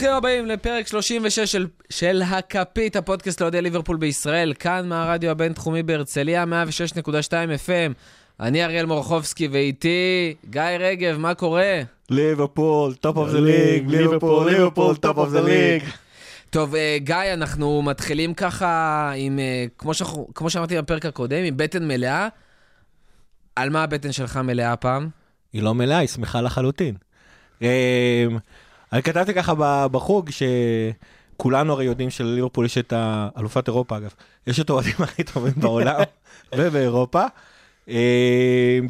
ברוכים הבאים לפרק 36 של, של הכפית, הפודקאסט לאוהדי ליברפול בישראל, כאן מהרדיו הבינתחומי בהרצליה, 106.2 FM. אני אריאל מורחובסקי ואיתי גיא רגב, מה קורה? ליברפול, top of the league, ליברפול, ליברפול, top of the league. טוב, אה, גיא, אנחנו מתחילים ככה עם, אה, כמו, שאנחנו, כמו שאמרתי בפרק הקודם, עם בטן מלאה. על מה הבטן שלך מלאה הפעם? היא לא מלאה, היא שמחה לחלוטין. אני כתבתי ככה בחוג, שכולנו הרי יודעים שלליברפול יש את האלופת אירופה, אגב. יש את האוהדים הכי טובים בעולם ובאירופה. אמ,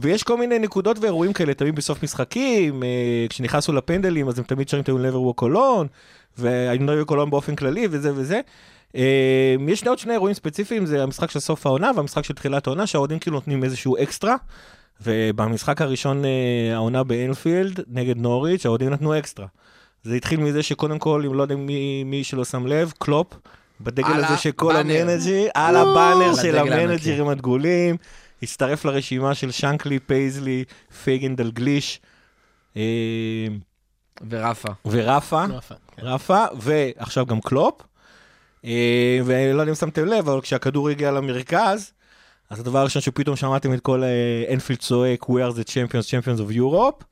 ויש כל מיני נקודות ואירועים כאלה, תמיד בסוף משחקים, אה, כשנכנסו לפנדלים, אז הם תמיד שרים את ה never walk alone, והיינו מדברים walk alone באופן כללי, וזה וזה. אמ, יש עוד שני אירועים ספציפיים, זה המשחק של סוף העונה והמשחק של תחילת העונה, שהאוהדים כאילו נותנים איזשהו אקסטרה. ובמשחק הראשון אה, העונה באנפילד נגד נוריץ', האוהדים נתנו אקסטרה. זה התחיל מזה שקודם כל, אם לא יודע מי, מי שלא שם לב, קלופ, בדגל הזה שכל הבאנר. המנג'י, על הבאנר של המנג'רים הדגולים, הצטרף לרשימה של שנקלי, פייזלי, פייגן, דלגליש אה, ורפה. ורפה, רפה, ועכשיו גם קלופ. אה, ולא יודע אם שמתם לב, אבל כשהכדור הגיע למרכז, אז הדבר הראשון שפתאום שמעתם את כל אה, אנפילד צועק, We are the champions, champions of Europe,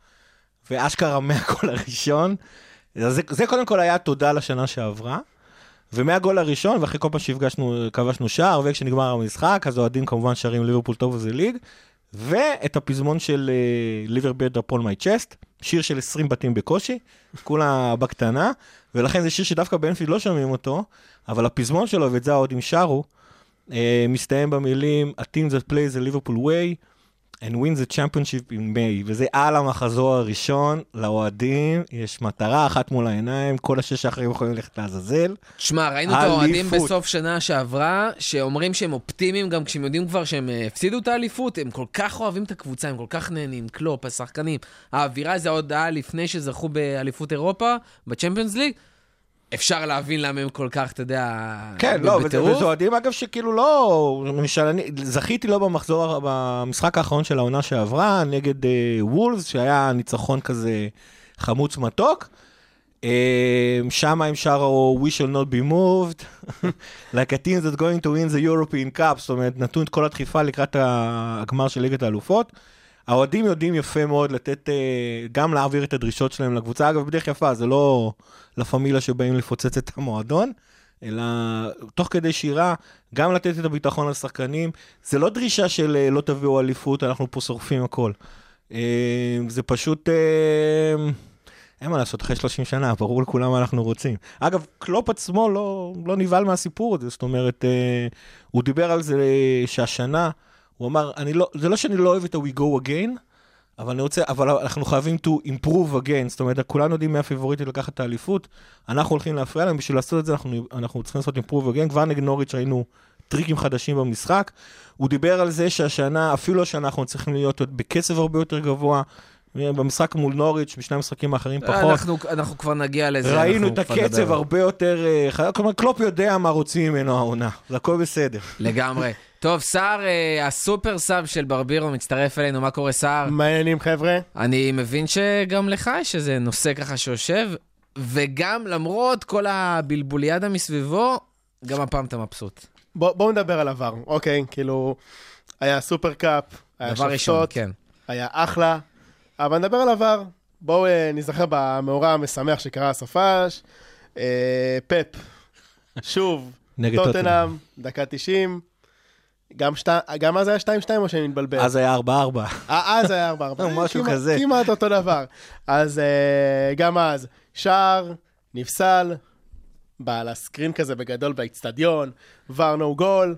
ואשכרה מהגול הראשון. זה, זה קודם כל היה תודה לשנה שעברה. ומהגול הראשון, ואחרי כל פעם שהפגשנו, כבשנו שער, וכשנגמר המשחק, אז האוהדים כמובן שרים ליברפול טוב וזה ליג, ואת הפזמון של ליברברד upon my chest, שיר של 20 בתים בקושי, כולה בקטנה, ולכן זה שיר שדווקא באנפילד לא שומעים אותו, אבל הפזמון שלו, ואת זה האוהדים שרו, אה, מסתיים במילים, A team that plays the Liverpool way and wins the championship in May, וזה על המחזור הראשון, לאוהדים, יש מטרה אחת מול העיניים, כל השש האחרים יכולים ללכת לעזאזל. תשמע, ראינו את האוהדים. בסוף שנה שעברה, שאומרים שהם אופטימיים גם כשהם יודעים כבר שהם אה, הפסידו את האליפות, הם כל כך אוהבים את הקבוצה, הם כל כך נהנים, קלופ, השחקנים. האווירה זה היה לפני שזכו באליפות אירופה, בצ'מפיונס ליג. אפשר להבין למה הם כל כך, אתה יודע, כן, לא, וזה בטירוף. וזה אוהדים אגב שכאילו לא, משלני, זכיתי לו במחזור, במשחק האחרון של העונה שעברה, נגד uh, וולס, שהיה ניצחון כזה חמוץ מתוק. Uh, שם הם שרו We shall not be moved, like a team that's going to win the European Cup, זאת אומרת, נתנו את כל הדחיפה לקראת הגמר של ליגת האלופות. האוהדים יודעים יפה מאוד לתת, uh, גם להעביר את הדרישות שלהם לקבוצה, אגב, בדרך יפה, זה לא לה פמילה שבאים לפוצץ את המועדון, אלא תוך כדי שירה, גם לתת את הביטחון לשחקנים. זה לא דרישה של אה, לא תביאו אליפות, אנחנו פה שורפים הכל. אה, זה פשוט... אה, אין מה לעשות, אחרי 30 שנה, ברור לכולם מה אנחנו רוצים. אגב, קלופ עצמו לא, לא נבהל מהסיפור הזה, זאת אומרת, אה, הוא דיבר על זה שהשנה, הוא אמר, לא, זה לא שאני לא אוהב את ה-We Go Again, אבל אני רוצה, אבל אנחנו חייבים to improve again, זאת אומרת, כולנו יודעים מי הפייבוריטית לקחת את האליפות, אנחנו הולכים להפריע להם, בשביל לעשות את זה אנחנו, אנחנו צריכים לעשות improve again, כבר נגד נוריץ' ראינו טריקים חדשים במשחק. הוא דיבר על זה שהשנה, אפילו השנה אנחנו צריכים להיות בקצב הרבה יותר גבוה, במשחק מול נוריץ', בשני המשחקים האחרים פחות. אנחנו, אנחנו כבר נגיע לזה. ראינו את הקצב נדבר. הרבה יותר, אה, חזק. כלומר, קלופ יודע מה רוצים ממנו העונה, זה הכל בסדר. לגמרי. טוב, סער, אה, ה super sub של ברבירו מצטרף אלינו, מה קורה, סער? מה העניינים חבר'ה? אני מבין שגם לך יש איזה נושא ככה שיושב, וגם למרות כל הבלבוליאדה מסביבו, גם הפעם אתה מבסוט. בוא- בואו נדבר על עבר, אוקיי? כאילו, היה סופר קאפ, היה דבר שופטות, כן. היה אחלה, אבל נדבר על עבר. בואו אה, נזכר במאורע המשמח שקרה הסופש. אה, פפ, שוב, נגד טוטנאם, דקה 90. גם, שתי, גם אז היה 2-2 או שאני מתבלבל? אז היה 4-4. אה, אז היה 4-4. משהו כמעט- כזה. כמעט אותו דבר. אז גם אז, שער, נפסל, בא לסקרין כזה בגדול באיצטדיון, ור נו גול,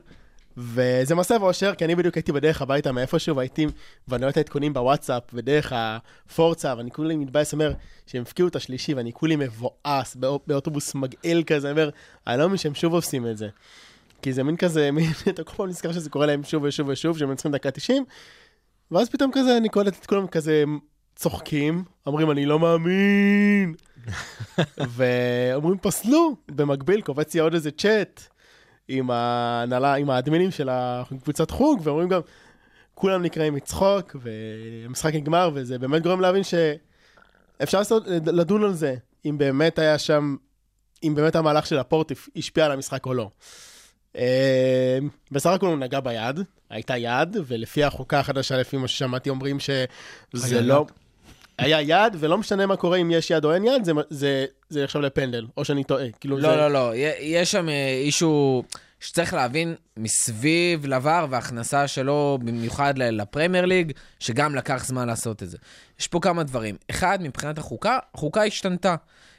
וזה מסב אושר, כי אני בדיוק הייתי בדרך הביתה מאיפשהו, והייתי, ואני רואה את העדכונים בוואטסאפ, ודרך הפורצה, ואני כולי מתבאס, אומר, שהם הפקיעו את השלישי, ואני כולי מבואס, באו- באוטובוס מגעיל כזה, אומר, אני לא מבין שהם שוב עושים את זה. כי זה מין כזה, מין, אתה כל פעם נזכר שזה קורה להם שוב ושוב ושוב, שהם מנצחים דקה 90, ואז פתאום כזה, אני קולט את כולם כזה צוחקים, אומרים, אני לא מאמין. ואומרים, פסלו. במקביל, קופץ לי עוד איזה צ'אט עם ההנהלה, עם האדמינים של הקבוצת חוג, ואומרים גם, כולם נקראים מצחוק, והמשחק נגמר, וזה באמת גורם להבין שאפשר לעשות, לדון על זה, אם באמת היה שם, אם באמת המהלך של הפורט השפיע על המשחק או לא. אה, בסך הכל הוא נגע ביד, הייתה יד, ולפי החוקה החדשה, לפי מה ששמעתי, אומרים שזה לא... יד. היה יד, ולא משנה מה קורה אם יש יד או אין יד, זה, זה, זה נחשב לפנדל, או שאני טועה. כאילו לא, זה... לא, לא, יש שם אה, אישו שצריך להבין מסביב לבר וההכנסה שלו, במיוחד לפרמייר ליג, שגם לקח זמן לעשות את זה. יש פה כמה דברים. אחד, מבחינת החוקה, החוקה השתנתה.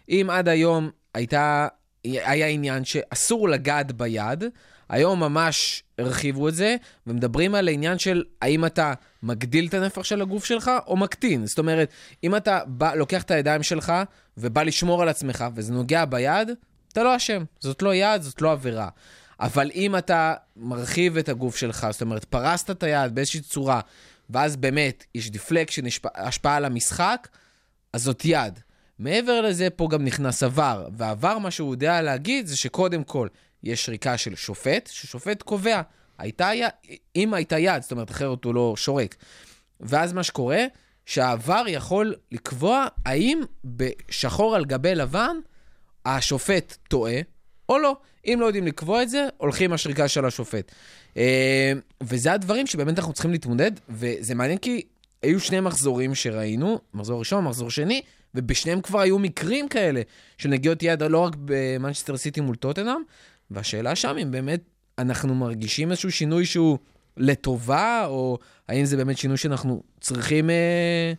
אם עד היום הייתה, היה עניין שאסור לגעת ביד, היום ממש הרחיבו את זה, ומדברים על העניין של האם אתה מגדיל את הנפח של הגוף שלך או מקטין. זאת אומרת, אם אתה בא, לוקח את הידיים שלך ובא לשמור על עצמך, וזה נוגע ביד, אתה לא אשם. זאת לא יד, זאת לא עבירה. אבל אם אתה מרחיב את הגוף שלך, זאת אומרת, פרסת את היד באיזושהי צורה, ואז באמת יש deflection, השפעה על המשחק, אז זאת יד. מעבר לזה, פה גם נכנס עבר, והעבר, מה שהוא יודע להגיד, זה שקודם כל, יש שריקה של שופט, ששופט קובע, הייתה יד, אם הייתה יד, זאת אומרת, אחרת הוא לא שורק. ואז מה שקורה, שהעבר יכול לקבוע האם בשחור על גבי לבן, השופט טועה או לא. אם לא יודעים לקבוע את זה, הולכים השריקה של השופט. אה, וזה הדברים שבאמת אנחנו צריכים להתמודד, וזה מעניין כי היו שני מחזורים שראינו, מחזור ראשון, מחזור שני, ובשניהם כבר היו מקרים כאלה של נגיעות יד, לא רק במנצ'סטר סיטי מול טוטנאם, והשאלה שם אם באמת אנחנו מרגישים איזשהו שינוי שהוא לטובה, או האם זה באמת שינוי שאנחנו צריכים, אה,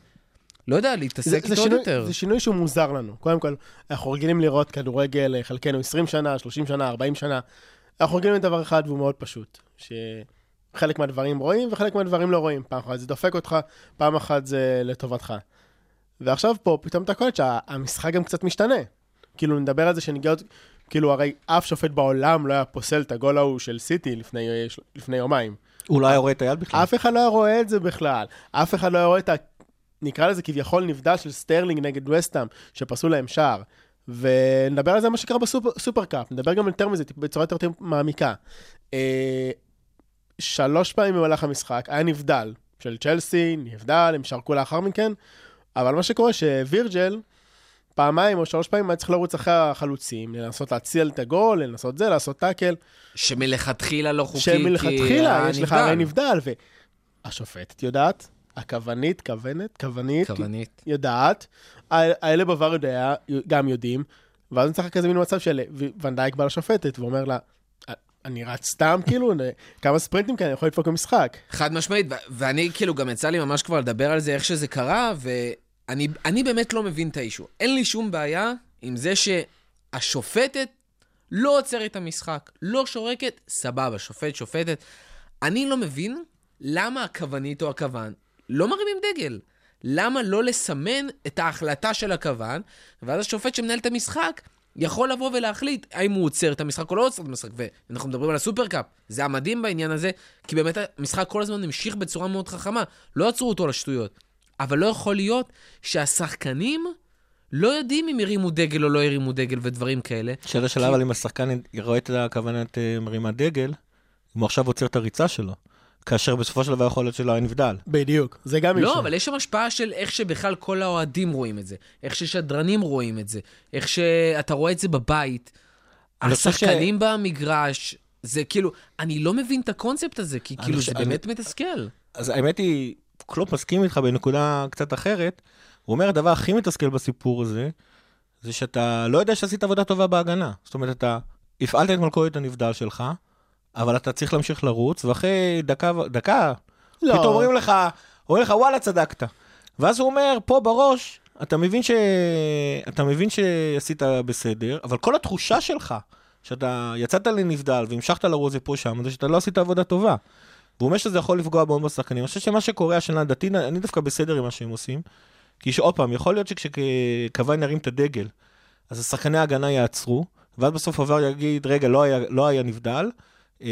לא יודע, להתעסק איתו עוד יותר. זה שינוי שהוא מוזר לנו. קודם כל, אנחנו רגילים לראות כדורגל, אה, חלקנו 20 שנה, 30 שנה, 40 שנה. אנחנו רגילים לדבר אחד והוא מאוד פשוט, שחלק מהדברים רואים וחלק מהדברים לא רואים. פעם אחת זה דופק אותך, פעם אחת זה לטובתך. ועכשיו פה פתאום אתה קולט שהמשחק גם קצת משתנה. כאילו, נדבר על זה שנגיעות, כאילו, הרי אף שופט בעולם לא היה פוסל את הגול ההוא של סיטי לפני, לפני יומיים. הוא לא היה רואה את היד בכלל. אף אחד לא היה רואה את זה בכלל. אף אחד לא היה רואה את ה... נקרא לזה כביכול נבדל של סטרלינג נגד וסטאם, שפסלו להם שער. ונדבר על זה מה שקרה בסופרקאפ, נדבר גם יותר מזה, בצורה יותר מעמיקה. אה, שלוש פעמים במהלך המשחק היה נבדל של צ'לסי, נבדל, הם שרקו לאחר מכן, אבל מה שקורה שווירג'ל, פעמיים או שלוש פעמים היה צריך לרוץ אחרי החלוצים, לנסות להציל את הגול, לנסות זה, לעשות טאקל. שמלכתחילה לא חוקי, כי שמלכתחילה יש לך. הרי נבדל, והשופטת יודעת, הכוונית, כוונת, כוונית, כוונית. יודעת, האלה בעבר יודע, גם יודעים, ואז נצטרך כזה מין מצב של ונדייק בא לשופטת ואומר לה, אני רץ סתם כאילו, כמה ספרינטים כאלה, אני יכול לדפוק במשחק. חד משמעית, ו- ואני כאילו גם יצא לי ממש כבר לדבר על זה, איך שזה קרה, ואני אני באמת לא מבין את האישו. אין לי שום בעיה עם זה שהשופטת לא עוצרת את המשחק, לא שורקת, סבבה, שופט, שופטת. אני לא מבין למה הכוונית או הכוון לא מרימים דגל. למה לא לסמן את ההחלטה של הכוון, ואז השופט שמנהל את המשחק יכול לבוא ולהחליט האם הוא עוצר את המשחק או לא עוצר את המשחק. ואנחנו מדברים על הסופרקאפ, זה המדהים בעניין הזה, כי באמת המשחק כל הזמן המשיך בצורה מאוד חכמה, לא עצרו אותו לשטויות. אבל לא יכול להיות שהשחקנים לא יודעים אם הרימו דגל או לא הרימו דגל ודברים כאלה. שאלה שאלה, אבל אם השחקן רואה את הכוונת אה, מרימת דגל, אם הוא עכשיו עוצר את הריצה שלו, כאשר בסופו של דבר יכול להיות שלא היה נבדל. בדיוק, זה גם לא, אישו. אבל יש שם השפעה של איך שבכלל כל האוהדים רואים את זה, איך ששדרנים רואים את זה, איך שאתה רואה את זה בבית. אני השחקנים במגרש, זה כאילו, אני לא מבין את הקונספט הזה, כי כאילו חושב- זה אני- באמת מתסכל. אז האמת היא, קלופ מסכים איתך בנקודה קצת אחרת. הוא אומר, הדבר הכי מתסכל בסיפור הזה, זה שאתה לא יודע שעשית עבודה טובה בהגנה. זאת אומרת, אתה הפעלת את מלכודת הנבדל שלך, אבל אתה צריך להמשיך לרוץ, ואחרי דקה, דקה, לא. פתאום אומרים לך, אומרים לך, וואלה, צדקת. ואז הוא אומר, פה בראש, אתה מבין, ש... אתה מבין שעשית בסדר, אבל כל התחושה שלך, שאתה יצאת לנבדל והמשכת לרוץ לפה שם, זה שאתה לא עשית עבודה טובה. והוא אומר שזה יכול לפגוע מאוד בשחקנים. אני חושב שמה שקורה השנה, לדעתי, אני דווקא בסדר עם מה שהם עושים. כי שעוד פעם, יכול להיות שכשקוואן ירים את הדגל, אז השחקני ההגנה יעצרו, ואז בסוף עבר יגיד, רגע, לא היה, לא היה נבדל, אה,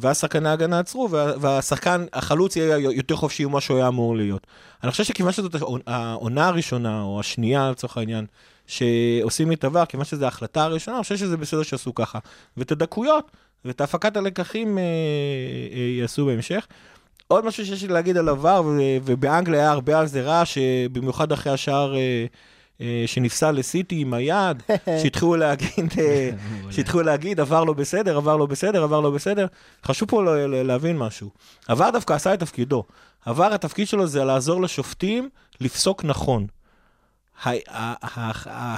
ואז שחקני ההגנה עצרו, וה- והשחקן, החלוץ יהיה יותר חופשי ממה שהוא היה אמור להיות. אני חושב שכיוון שזאת העונה הראשונה, או השנייה לצורך העניין, שעושים את עבר, כיוון שזו ההחלטה הראשונה, אני חושב שזה בסדר שעשו ככה. ואת הדקויות, ואת הפקת הלקחים אה, אה, יעשו בהמשך. עוד משהו שיש לי להגיד על עבר, ו- ובאנגליה היה הרבה על זה רעש, אה, במיוחד אחרי השער אה, אה, שנפסל לסיטי עם היד, שהתחילו להגיד, אה, שהתחילו להגיד, עבר לא בסדר, עבר לא בסדר, עבר לא בסדר. חשוב פה להבין משהו. עבר דווקא עשה את תפקידו. עבר, התפקיד שלו זה לעזור לשופטים לפסוק נכון.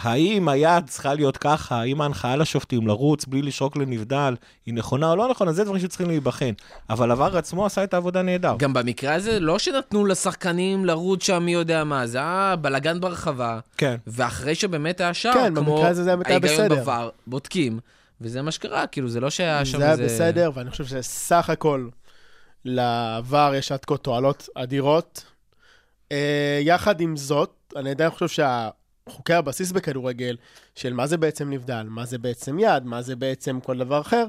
האם היד צריכה להיות ככה, האם ההנחיה לשופטים לרוץ בלי לשרוק לנבדל היא נכונה או לא נכונה, זה דברים שצריכים להיבחן. אבל עבר עצמו עשה את העבודה נהדר. גם במקרה הזה, לא שנתנו לשחקנים לרוץ שם מי יודע מה, זה היה בלאגן ברחבה, כן. ואחרי שבאמת היה שער, כן, כמו במקרה הזה זה היה ההיגיון בסדר. בVAR, בודקים, וזה מה שקרה, כאילו, זה לא שהיה שם זה היה איזה... בסדר, ואני חושב שסך הכל לעבר יש עד כה תועלות אדירות. אה, יחד עם זאת, אני עדיין חושב שהחוקי הבסיס בכדורגל, של מה זה בעצם נבדל, מה זה בעצם יד, מה זה בעצם כל דבר אחר,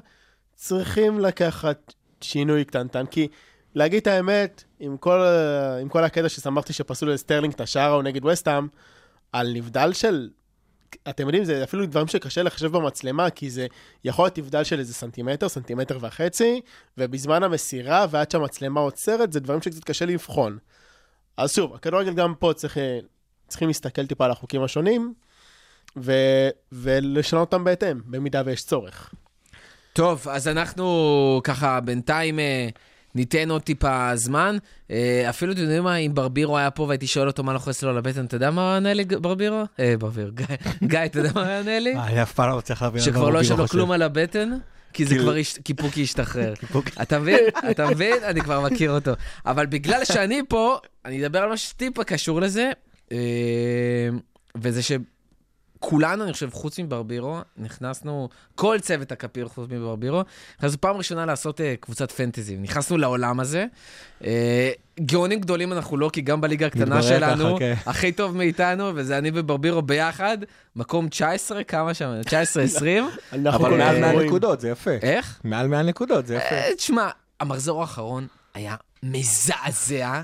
צריכים לקחת שינוי קטנטן, כי להגיד את האמת, עם כל, אה, עם כל הקטע ששמחתי שפסלו לסטרלינג את השער ההוא נגד וסטאם, על נבדל של... אתם יודעים, זה אפילו דברים שקשה לחשב במצלמה, כי זה יכול להיות נבדל של איזה סנטימטר, סנטימטר וחצי, ובזמן המסירה ועד שהמצלמה עוצרת, זה דברים שקצת קשה לבחון. אז שוב, הכדורגל גם פה צריך, אה, צריכים להסתכל טיפה על החוקים השונים, ו, ולשנות אותם בהתאם, במידה ויש צורך. טוב, אז אנחנו ככה בינתיים אה, ניתן עוד טיפה זמן. אה, אפילו, אתם יודעים מה, אם ברבירו היה פה והייתי שואל אותו מה לוחץ לו על הבטן, אתה יודע מה ענה לי, ברבירו? אה, ברבירו, גיא, אתה יודע מה ענה לי? אני אף פעם לא מצליח להבין. שכבר לא יושב לו. כלום על הבטן? כי זה כאילו- כבר, כי פוקי השתחרר. אתה מבין? אתה מבין? אני כבר מכיר אותו. אבל בגלל שאני פה, אני אדבר על משהו טיפה קשור לזה, אה, וזה שכולנו, אני חושב, חוץ מברבירו, נכנסנו, כל צוות הכפיר חוץ מברבירו, נכנסנו פעם ראשונה לעשות אה, קבוצת פנטזי. נכנסנו לעולם הזה. אה, גאונים גדולים אנחנו לא, כי גם בליגה הקטנה שלנו, ככה, כן. הכי טוב מאיתנו, וזה אני וברבירו ביחד, מקום 19, כמה שם? 19-20? אנחנו אבל מעל כך 100 רואים. נקודות, זה יפה. איך? מעל 100 נקודות, זה יפה. אה, תשמע, המחזור האחרון היה מזעזע.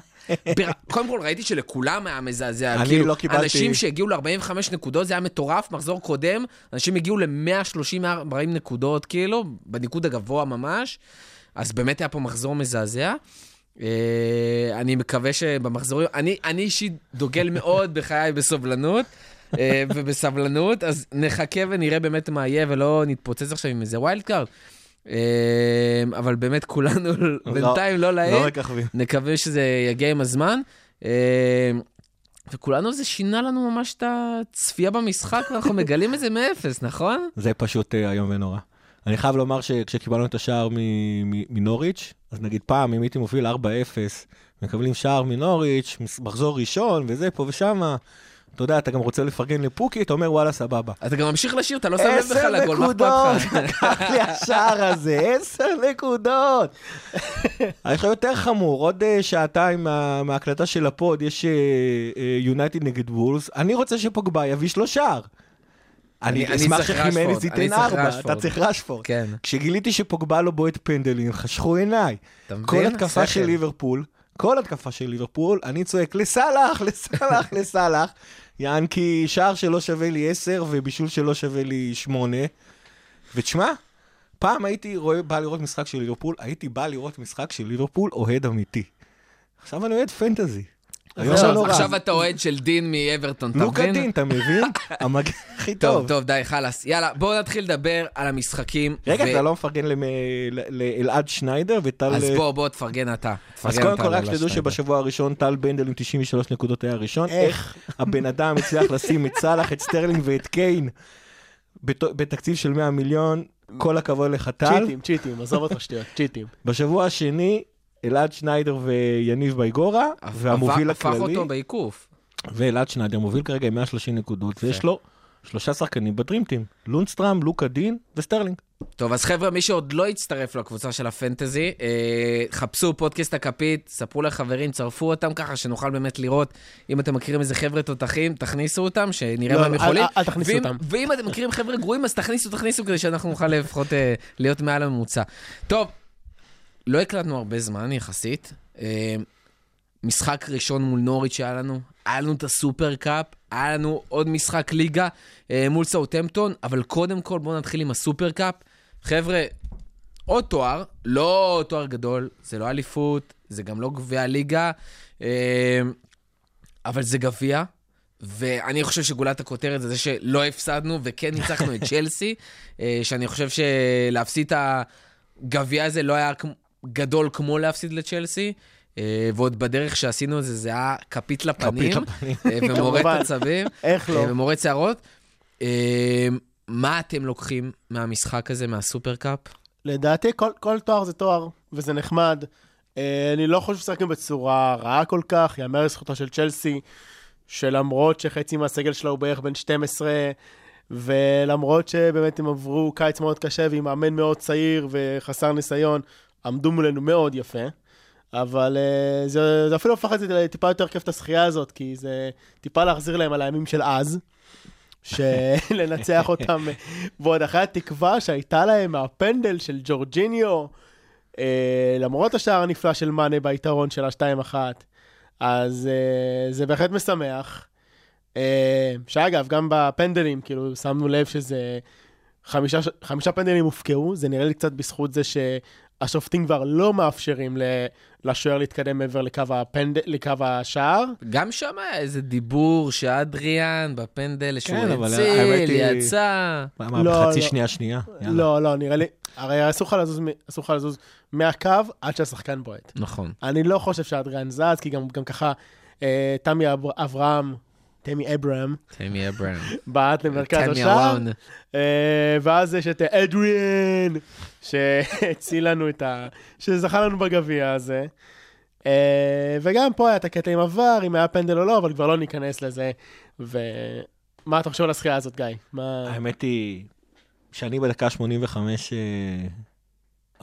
קודם כל ראיתי שלכולם היה מזעזע. אני כאילו, לא קיבלתי- אנשים שהגיעו ל-45 נקודות, זה היה מטורף, מחזור קודם, אנשים הגיעו ל-130-140 נקודות, כאילו, בניקוד הגבוה ממש. אז באמת היה פה מחזור מזעזע. אה, אני מקווה שבמחזורים, אני אני אישית דוגל מאוד בחיי בסובלנות. אה, ובסבלנות, אז נחכה ונראה באמת מה יהיה, ולא נתפוצץ עכשיו עם איזה wild card. אה, אבל באמת כולנו בינתיים לא לא מככבים. נקווה שזה יגיע עם הזמן. אה, וכולנו זה שינה לנו ממש את הצפייה במשחק, ואנחנו מגלים את זה מאפס, נכון? זה פשוט אה, איום ונורא. אני חייב לומר שכשקיבלנו את השער מנוריץ', אז נגיד פעם, אם הייתי מוביל 4-0, מקבלים שער מנוריץ', מחזור ראשון וזה, פה ושמה, אתה יודע, אתה גם רוצה לפרגן לפוקי, אתה אומר, וואלה, סבבה. אתה גם ממשיך לשיר, אתה לא שם לב עשר בכלל לגול, מה נקודות, אכפת לך? לקח לי השער הזה, עשר נקודות. יש לך יותר חמור, עוד אה, שעתיים מה- מההקלטה של ה pod, יש יונייטד נגד וולבס, אני רוצה שפוגבה יביא לו שער. אני אני אשמח שחימנז אני ייתן ארבע. אתה צריך רשפורד. כן. כשגיליתי שפוגבה לא בועט פנדלים, חשכו עיניי. כל התקפה. של ליברפול, כל התקפה של ליברפול, אני צועק לסאלח, לסאלח, לסאלח. יענקי, שער שלא שווה לי 10 ובישול שלא שווה לי 8. ותשמע, פעם הייתי רואה, בא לראות משחק של ליברפול, הייתי בא לראות משחק של ליברפול אוהד אמיתי. עכשיו אני אוהד פנטזי. זה עכשיו, אתה אוהד של דין מאברטון, אתה לוקה מבין? דין, אתה מבין? המגן הכי טוב, טוב. טוב, די, חלאס. יאללה, בואו נתחיל לדבר על המשחקים. רגע, אתה לא מפרגן לאלעד שניידר וטל... אז בוא, בוא, תפרגן אתה. אז קודם כל, רק שתדעו. שבשבוע הראשון טל בנדל עם 93 נקודות היה הראשון. איך הבן אדם הצליח לשים את סאלח, את סטרלינג ואת קיין בת- בתקציב של 100 מיליון, כל הכבוד לך טל. צ'יטים, צ'יטים, עזוב אותך שטויות, צ'יטים. בשבוע השני, אלעד שניידר ויניב בייגורה, והמוביל הפך הכללי, אותו בעיקוף. ואלעד שניידר מוביל כרגע עם 130 נקודות, ויש לו שלושה שחקנים ב dream team, לונסטראם, לוקה דין וסטרלינג. טוב, אז חבר'ה, מי שעוד לא הצטרף לקבוצה של הפנטזי, אה, חפשו פודקאסט הכפית, ספרו לחברים, צרפו אותם ככה, שנוכל באמת לראות אם אתם מכירים איזה חבר'ה תותחים, תכניסו אותם, שנראה לא, מה הם אל- יכולים. אל- אל תכניסו ואם- אותם. ואם אתם מכירים חבר'ה גרועים, אז תכניסו, תכניסו, כדי שאנחנו נוכל לפחות אה, להיות מעל הממוצע. טוב, לא הקלטנו הרבה זמן יחסית. אה, משחק ראשון מול נוריץ' שהיה לנו, היה לנו את הסופר קאפ, היה לנו עוד משחק ליגה אה, מול סאוטהמפטון, אבל קודם כל בואו נתחיל עם הסופר קאפ. חבר'ה, עוד תואר, לא תואר גדול, זה לא אליפות, זה גם לא גביע ליגה, אה, אבל זה גביע. ואני חושב שגולת הכותרת זה זה שלא הפסדנו וכן ניצחנו את צ'לסי, שאני חושב שלהפסיד את הגביע הזה לא היה גדול כמו להפסיד לצ'לסי, אה, ועוד בדרך שעשינו את זה, זה היה כפית לפנים. אה, כמובן. עצבים, איך לא? אה, ומורט שערות. מה אתם לוקחים מהמשחק הזה, מהסופר קאפ? לדעתי כל, כל תואר זה תואר, וזה נחמד. אני לא חושב ששחקנו בצורה רעה כל כך, יאמר לזכותו של צ'לסי, שלמרות שחצי מהסגל שלו הוא בערך בן 12, ולמרות שבאמת הם עברו קיץ מאוד קשה ועם מאמן מאוד צעיר וחסר ניסיון, עמדו מולנו מאוד יפה. אבל uh, זה, זה אפילו הפך את זה לטיפה יותר כיף את השחייה הזאת, כי זה טיפה להחזיר להם על הימים של אז. שלנצח אותם, ועוד אחרי התקווה שהייתה להם מהפנדל של ג'ורג'יניו, אה, למרות השער הנפלא של מאנה ביתרון של ה-2-1, אז אה, זה בהחלט משמח. אה, שאגב, גם בפנדלים, כאילו, שמנו לב שזה חמישה, חמישה פנדלים הופקעו, זה נראה לי קצת בזכות זה שהשופטים כבר לא מאפשרים ל- לשוער להתקדם מעבר לקו, הפנד... לקו השער. גם שם היה איזה דיבור שאדריאן בפנדל שהוא כן, אבל הציל, היא- יצא. מה, לא, בחצי לא. שנייה שנייה? יאללה. לא, לא, נראה לי, הרי אסור לך לזוז, מ- אסור לך לזוז מהקו עד שהשחקן בועט. נכון. אני לא חושב שאדריאן זז, כי גם, גם ככה אה, תמי אבר, אברהם, תמי אברהם, תמי אברהם. בעט למרכז תמי השער, אלון. אה, ואז יש את אדריאן, שהציל לנו את ה... שזכה לנו בגביע הזה. אה, וגם פה היה את הקטע עם עבר, אם היה פנדל או לא, אבל כבר לא ניכנס לזה. ומה אתה חושב על הזכייה הזאת, גיא? מה... האמת היא שאני בדקה 85 אה,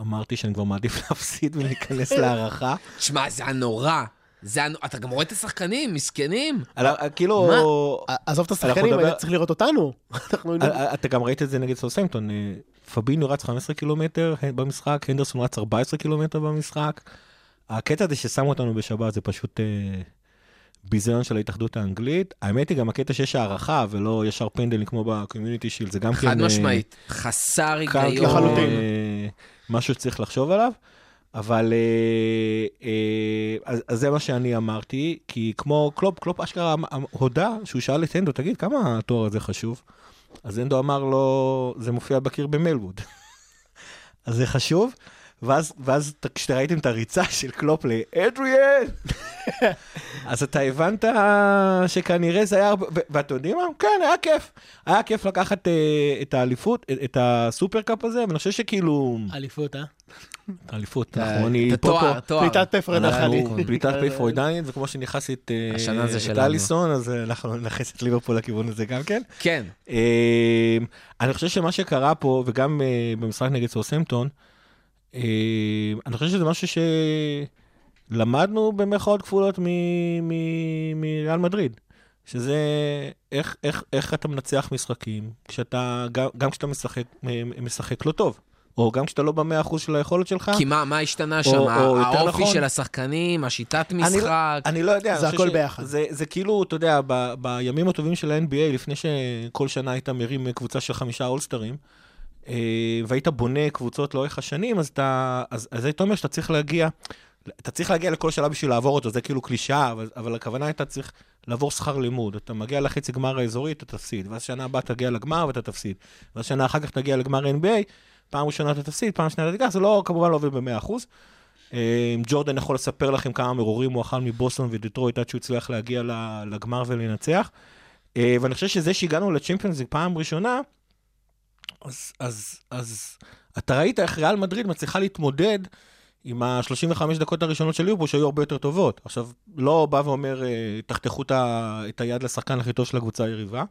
אמרתי שאני כבר מעדיף להפסיד ולהיכנס להערכה. תשמע, זה היה נורא. זה אתה גם רואה את השחקנים, מסכנים. על ה- כאילו, עזוב את השחקנים, היה צריך לראות אותנו. אה, אה, אתה גם ראית את זה נגד סוסמפטון. אה, פבינו רץ 15 קילומטר אה, במשחק, הנדרסון רץ 14 קילומטר במשחק. הקטע הזה ששמו אותנו בשבת זה פשוט אה, ביזיון של ההתאחדות האנגלית. האמת היא גם הקטע שיש הארכה ולא ישר פנדלים כמו ב Community Shield, זה גם כן... חד אה, משמעית. חסר היגיון. לחלוטין. אה, משהו שצריך לחשוב עליו. אבל אה, אה, אז, אז זה מה שאני אמרתי, כי כמו קלופ, קלופ אשכרה אמ- אמ- הודה שהוא שאל את הנדו, תגיד, כמה התואר הזה חשוב? אז הנדו אמר לו, זה מופיע בקיר במלווד. אז זה חשוב, ואז, ואז ת- כשאתה ראיתם את הריצה של קלופ לאדריאן, אז אתה הבנת שכנראה זה היה הרבה, ואתם יודעים מה? כן, היה כיף. היה כיף לקחת אה, את האליפות, את- את ה Super Cup הזה, ואני חושב שכאילו... אליפות, אה? אליפות, אנחנו, אני פה התואר, פה. תואר. פליטת פה פרדחנית. אנחנו פליטת פה פרוידנית, וכמו שנכנס את אה. אליסון, אז אה, אנחנו נכנס את ליברפול לכיוון הזה גם כן. כן. אה, אני חושב שמה שקרה פה, וגם אה, במשחק נגד סורסמפטון, אה, אני חושב שזה משהו שלמדנו במרכאות כפולות מ- מ- מריאל מדריד. שזה איך, איך, איך אתה מנצח משחקים, כשאתה, גם, גם כשאתה משחק, משחק לא טוב, או גם כשאתה לא במאה אחוז של היכולת שלך. כי מה מה השתנה שם? האופי נכון- של השחקנים, השיטת אני לא- משחק? אני לא יודע. זה אני הכל ש- ביחד. זה, זה כאילו, אתה יודע, ב, בימים הטובים של ה-NBA, לפני שכל שנה היית מרים קבוצה של חמישה אולסטרים, אה, והיית בונה קבוצות לאורך השנים, אז אתה, אז, אז היית אומר שאתה צריך להגיע, אתה צריך להגיע לכל שלב בשביל לעבור אותו, זה כאילו קלישאה, אבל, אבל הכוונה הייתה צריך לעבור שכר לימוד. אתה מגיע לחצי גמר האזורי, אתה תפסיד, ואז שנה הבאה תגיע לגמר ואתה תפסיד. ואז שנה אחר כך תגיע לגמר NBA, פעם ראשונה אתה תפסיד, פעם שנייה אתה תיקח, זה לא, כמובן לא עובד ב-100%. אה, ג'ורדן יכול לספר לכם כמה מרורים הוא אכל מבוסטון ודטרויט עד שהוא הצליח להגיע לגמר ולנצח. אה, ואני חושב שזה שהגענו לצ'מפיונס ליג פעם ראשונה, אז, אז, אז אתה ראית איך ריאל מדריד מצליחה להתמודד עם ה-35 דקות הראשונות של ליברפול שהיו הרבה יותר טובות. עכשיו, לא בא ואומר, אה, תחתכו את היד לשחקן הכי טוב של הקבוצה היריבה,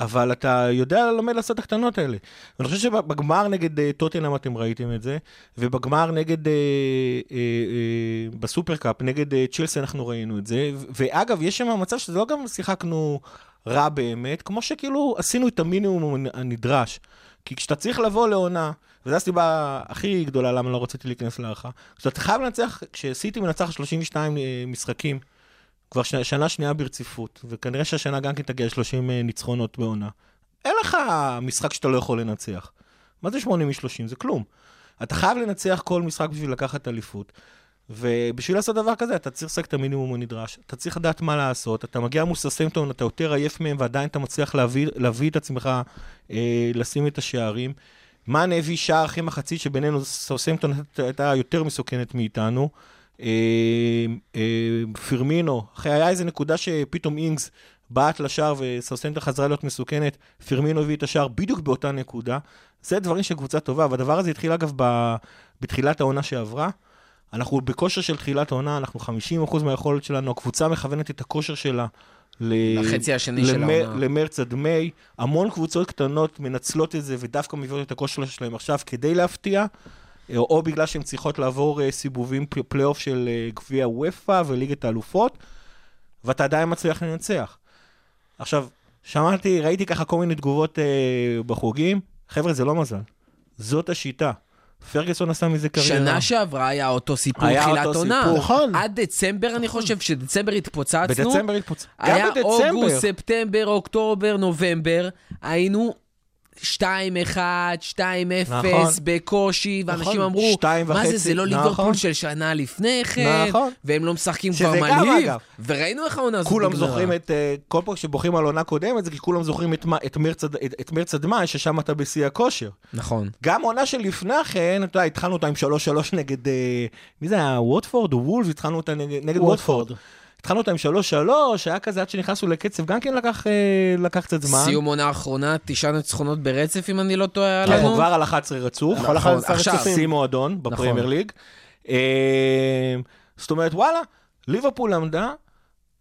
אבל אתה יודע ללמד לעשות את הקטנות האלה. ואני חושב שבגמר נגד אה, טוטנאם אתם ראיתם את זה, ובגמר נגד, אה, אה, אה, בסופרקאפ, נגד אה, צ'ילסי אנחנו ראינו את זה. ואגב, יש שם מצב שזה לא גם שיחקנו רע באמת, כמו שכאילו עשינו את המינימום הנדרש. כי כשאתה צריך לבוא לעונה, וזו הסיבה הכי גדולה למה לא רציתי להיכנס להערכה, כשאתה חייב לנצח, כשסיטי מנצח 32 אה, משחקים, כבר ש... שנה שנייה ברציפות, וכנראה שהשנה גם כן תגיע ל-30 ניצחונות בעונה. אין לך משחק שאתה לא יכול לנצח. מה זה 80 מ-30? זה כלום. אתה חייב לנצח כל משחק בשביל לקחת אליפות. ובשביל לעשות דבר כזה, אתה צריך לשחק את המינימום הנדרש. אתה צריך לדעת מה לעשות. אתה מגיע מול ססמפטון, אתה יותר עייף מהם, ועדיין אתה מצליח להביא, להביא את עצמך, אה, לשים את השערים. מאן הביא שער אחרי מחצית שבינינו, ססמפטון הייתה יותר מסוכנת מאיתנו. אה, אה, פירמינו, אחרי היה איזה נקודה שפתאום אינגס בעט לשער וסרסנטר חזרה להיות מסוכנת, פירמינו הביא את השער בדיוק באותה נקודה. זה דברים של קבוצה טובה, והדבר הזה התחיל אגב ב, בתחילת העונה שעברה. אנחנו בכושר של תחילת העונה, אנחנו 50% מהיכולת שלנו, הקבוצה מכוונת את הכושר שלה ל- לחצי השני של למ- העונה. למרץ עד מאי. המון קבוצות קטנות מנצלות את זה ודווקא מביאות את הכושר שלהם עכשיו כדי להפתיע. או, בגלל שהן צריכות לעבור אה, סיבובים פלייאוף של אה, גביע וופא וליגת האלופות, ואתה עדיין מצליח לנצח. עכשיו, שמעתי, ראיתי ככה כל מיני תגובות uh, בחוגים, חבר'ה, זה לא מזל, זאת השיטה. פרגוסון עשה מזה קריירה. שנה שעברה היה אותו סיפור היה תחילת אותו עונה. סיפור. נכון. עד דצמבר, אני חושב, שדצמבר התפוצצנו. בדצמבר התפוצץ. היה גם בדצמבר. אוגוסט, ספטמבר, אוקטובר, נובמבר, היינו 2-1, 2-0, נכון. בקושי, ואנשים נכון, אמרו, מה זה, וחצי, זה לא נכון. ליברפול של שנה לפני כן, נכון. והם לא משחקים כבר מלהיב. וראינו איך העונה הזאת כולם נגמרה. זוכרים את, אה, כל פעם שבוכים על עונה קודמת, זה כי כולם זוכרים את, את, מרץ, את, את מרץ עד מאי, ששם אתה בשיא הכושר. נכון. גם עונה שלפני כן, אתה יודע, התחלנו אותה עם 3-3 נגד, אה, מי זה היה, ווטפורד או וולף? התחלנו אותה נגד, נגד ווטפורד. התחלנו אותה עם 3-3, היה כזה עד שנכנסנו לקצב, גם כן לקח, אה, לקח קצת זמן. סיום עונה האחרונה, תשעה ניצחונות ברצף, אם אני לא טועה, אנחנו עלינו. כבר על 11 רצוף. נכון, נכון, 11 עכשיו. רצופים. שיא מועדון בפרמייר נכון. ליג. אה, זאת אומרת, וואלה, ליברפול למדה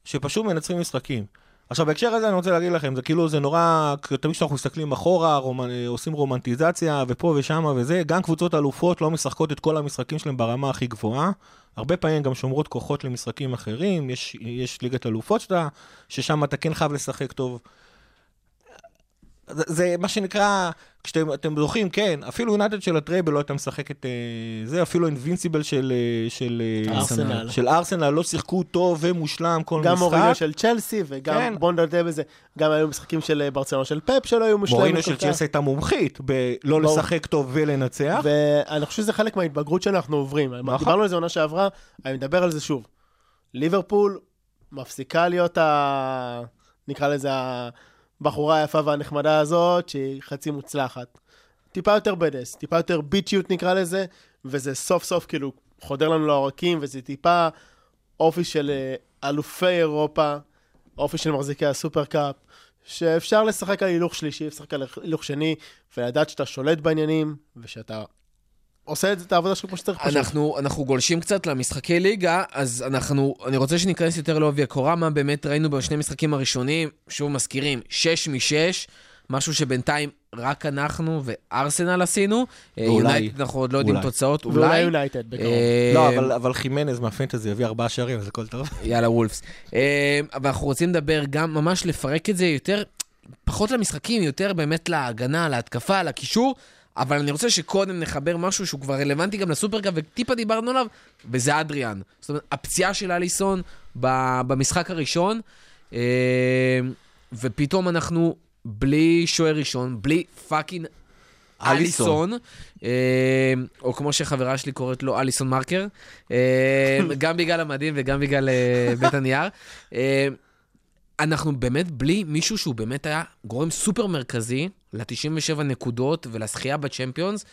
שפשוט מנצחים משחקים. עכשיו, בהקשר הזה אני רוצה להגיד לכם, זה כאילו, זה נורא, תמיד כשאנחנו מסתכלים אחורה, רומנ... עושים רומנטיזציה, ופה ושם וזה, גם קבוצות אלופות לא משחקות את כל המשחקים שלהם ברמה הכי גבוהה. הרבה פעמים גם שומרות כוחות למשחקים אחרים, יש, יש ליגת אלופות שאתה, ששם אתה כן חייב לשחק טוב. זה, זה מה שנקרא, כשאתם אתם זוכרים, כן, אפילו יונתד של הטרייבל לא הייתה משחקת אה, זה, אפילו אינבינסיבל של, אה, של, אה, ארסנל. של ארסנל לא שיחקו טוב ומושלם כל גם משחק. מוריניו של צ'לסי, וגם כן. בוא נדבר בזה, גם היו משחקים של ברצלונה של פפ שלא היו מושלמים. מוריניו כל של. צ'לסי הייתה מומחית בלא ברור. לשחק טוב ולנצח. ואני חושב שזה חלק מההתבגרות שאנחנו עוברים. נכון. דיברנו על זה עונה שעברה, אני מדבר על זה שוב. ליברפול מפסיקה להיות ה... נקרא לזה הבחורה היפה והנחמדה הזאת, שהיא חצי מוצלחת. טיפה יותר בדס, טיפה יותר ביטיות נקרא לזה, וזה סוף סוף כאילו חודר לנו לעורקים, וזה טיפה אופי של אה, אלופי אירופה, אופי של מחזיקי הסופרקאפ, שאפשר לשחק על הילוך שלישי, לשחק על הילוך שני, ולדעת שאתה שולט בעניינים, ושאתה עושה את העבודה שלך כמו שצריך פשוט. אנחנו, אנחנו גולשים קצת למשחקי ליגה, אז אנחנו, אני רוצה שניכנס יותר לעובי הקורה, מה באמת ראינו בשני משחקים הראשונים, שוב מזכירים, 6 מ-6, משהו שבינתיים רק אנחנו וארסנל עשינו. אה, ואולי. יונייטד אנחנו עוד לא יודעים אולי. תוצאות, ואולי אולי. יונייטד בקרוב. אה, לא, אבל, אבל חימנז מהפנטזי הביא ארבעה שערים, אז הכל טוב. יאללה וולפס. אה, אבל אנחנו רוצים לדבר גם, ממש לפרק את זה יותר, פחות למשחקים, יותר באמת להגנה, להתקפה, לקישור, אבל אני רוצה שקודם נחבר משהו שהוא כבר רלוונטי גם לסופרגאפ, וטיפה דיברנו עליו, וזה אדריאן. זאת אומרת, הפציעה של אליסון במשחק הראשון, אה, ופתאום אנחנו בלי שוער ראשון, בלי fucking אליסון. אה, או כמו שחברה שלי קוראת לו, אליסון מרקר, אה, גם בגלל המדים וגם בגלל בית הנייר. אנחנו באמת בלי מישהו שהוא באמת היה גורם סופר מרכזי ל-97 נקודות ולזכייה ב Champions.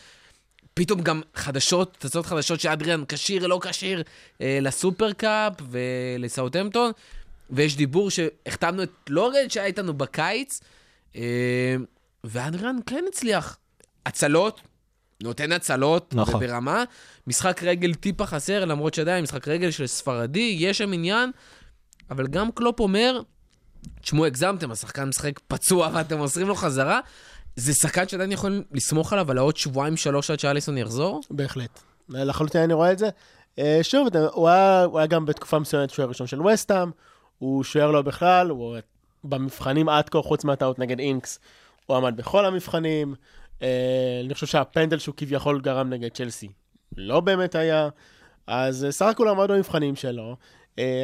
פתאום גם חדשות, תוצאות חדשות שאדריאן כשיר, לא כשיר, אה, לסופרקאפ ולסאוטהמפטון, ויש דיבור שהחתמנו את לורד שהיה איתנו בקיץ, אה, ואדריאן כן הצליח. הצלות, נותן הצלות, נכון. ברמה. משחק רגל טיפה חסר, למרות שעדיין משחק רגל של ספרדי, יש שם עניין, אבל גם קלופ אומר, תשמעו, הגזמתם, השחקן משחק פצוע ואתם מוסרים לו חזרה. זה שחקן שעדיין יכולים לסמוך עליו על העוד שבועיים, שלוש עד שאליסון יחזור? בהחלט. לחלוטין אני רואה את זה. אה, שוב, הוא היה, הוא היה גם בתקופה מסוימת שוער ראשון של וסטאם, הוא שוער לא בכלל, הוא במבחנים עד כה, חוץ מהטעות נגד אינקס, הוא עמד בכל המבחנים. אה, אני חושב שהפנדל שהוא כביכול גרם נגד צ'לסי לא באמת היה, אז אה, סך הכול עמד במבחנים שלו,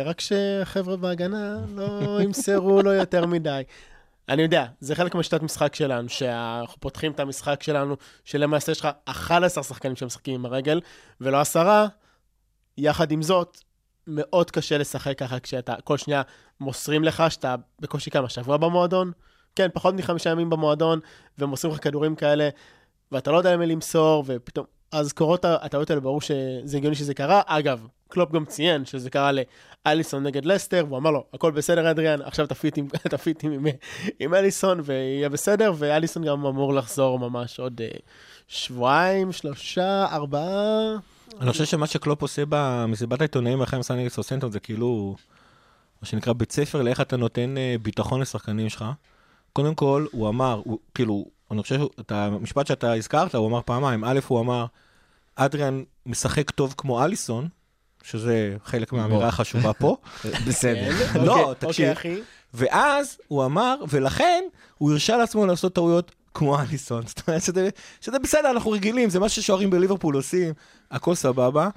רק שחבר'ה בהגנה לא ימסרו לו יותר מדי. אני יודע, זה חלק מהשיטת משחק שלנו, שאנחנו פותחים את המשחק שלנו, שלמעשה יש לך 11 שחקנים שמשחקים עם הרגל, ולא עשרה. יחד עם זאת, מאוד קשה לשחק ככה כשאתה כל שנייה מוסרים לך שאתה בקושי כמה, שבוע במועדון? כן, פחות מחמישה ימים במועדון, ומוסרים לך כדורים כאלה, ואתה לא יודע למי למסור, ופתאום... אז קורות הטעויות האלה, ברור שזה הגיוני שזה קרה. אגב, קלופ גם ציין שזה קרה לאליסון נגד לסטר, והוא אמר לו, הכל בסדר, אדריאן, עכשיו תפיט עם, עם, עם אליסון ויהיה בסדר, ואליסון גם אמור לחזור ממש עוד אה, שבועיים, שלושה, ארבעה. אני חושב שמה שקלופ עושה במסיבת העיתונאים אחרי המשחק נגד סוסנטון זה כאילו, מה שנקרא בית ספר לאיך אתה נותן אה, ביטחון לשחקנים שלך. קודם כל, הוא אמר, הוא, כאילו, אני חושב את המשפט שאתה הזכרת, הוא אמר פעמיים. א', הוא אמר, אדריאן משחק טוב כמו אליסון, שזה חלק מהאמירה החשובה פה. בסדר. כן, לא, אוקיי, תקשיב. אוקיי, אחי. ואז הוא אמר, ולכן הוא הרשה לעצמו לעשות טעויות כמו אליסון. זאת אומרת שזה, שזה בסדר, אנחנו רגילים, זה מה ששוערים בליברפול עושים, הכל סבבה.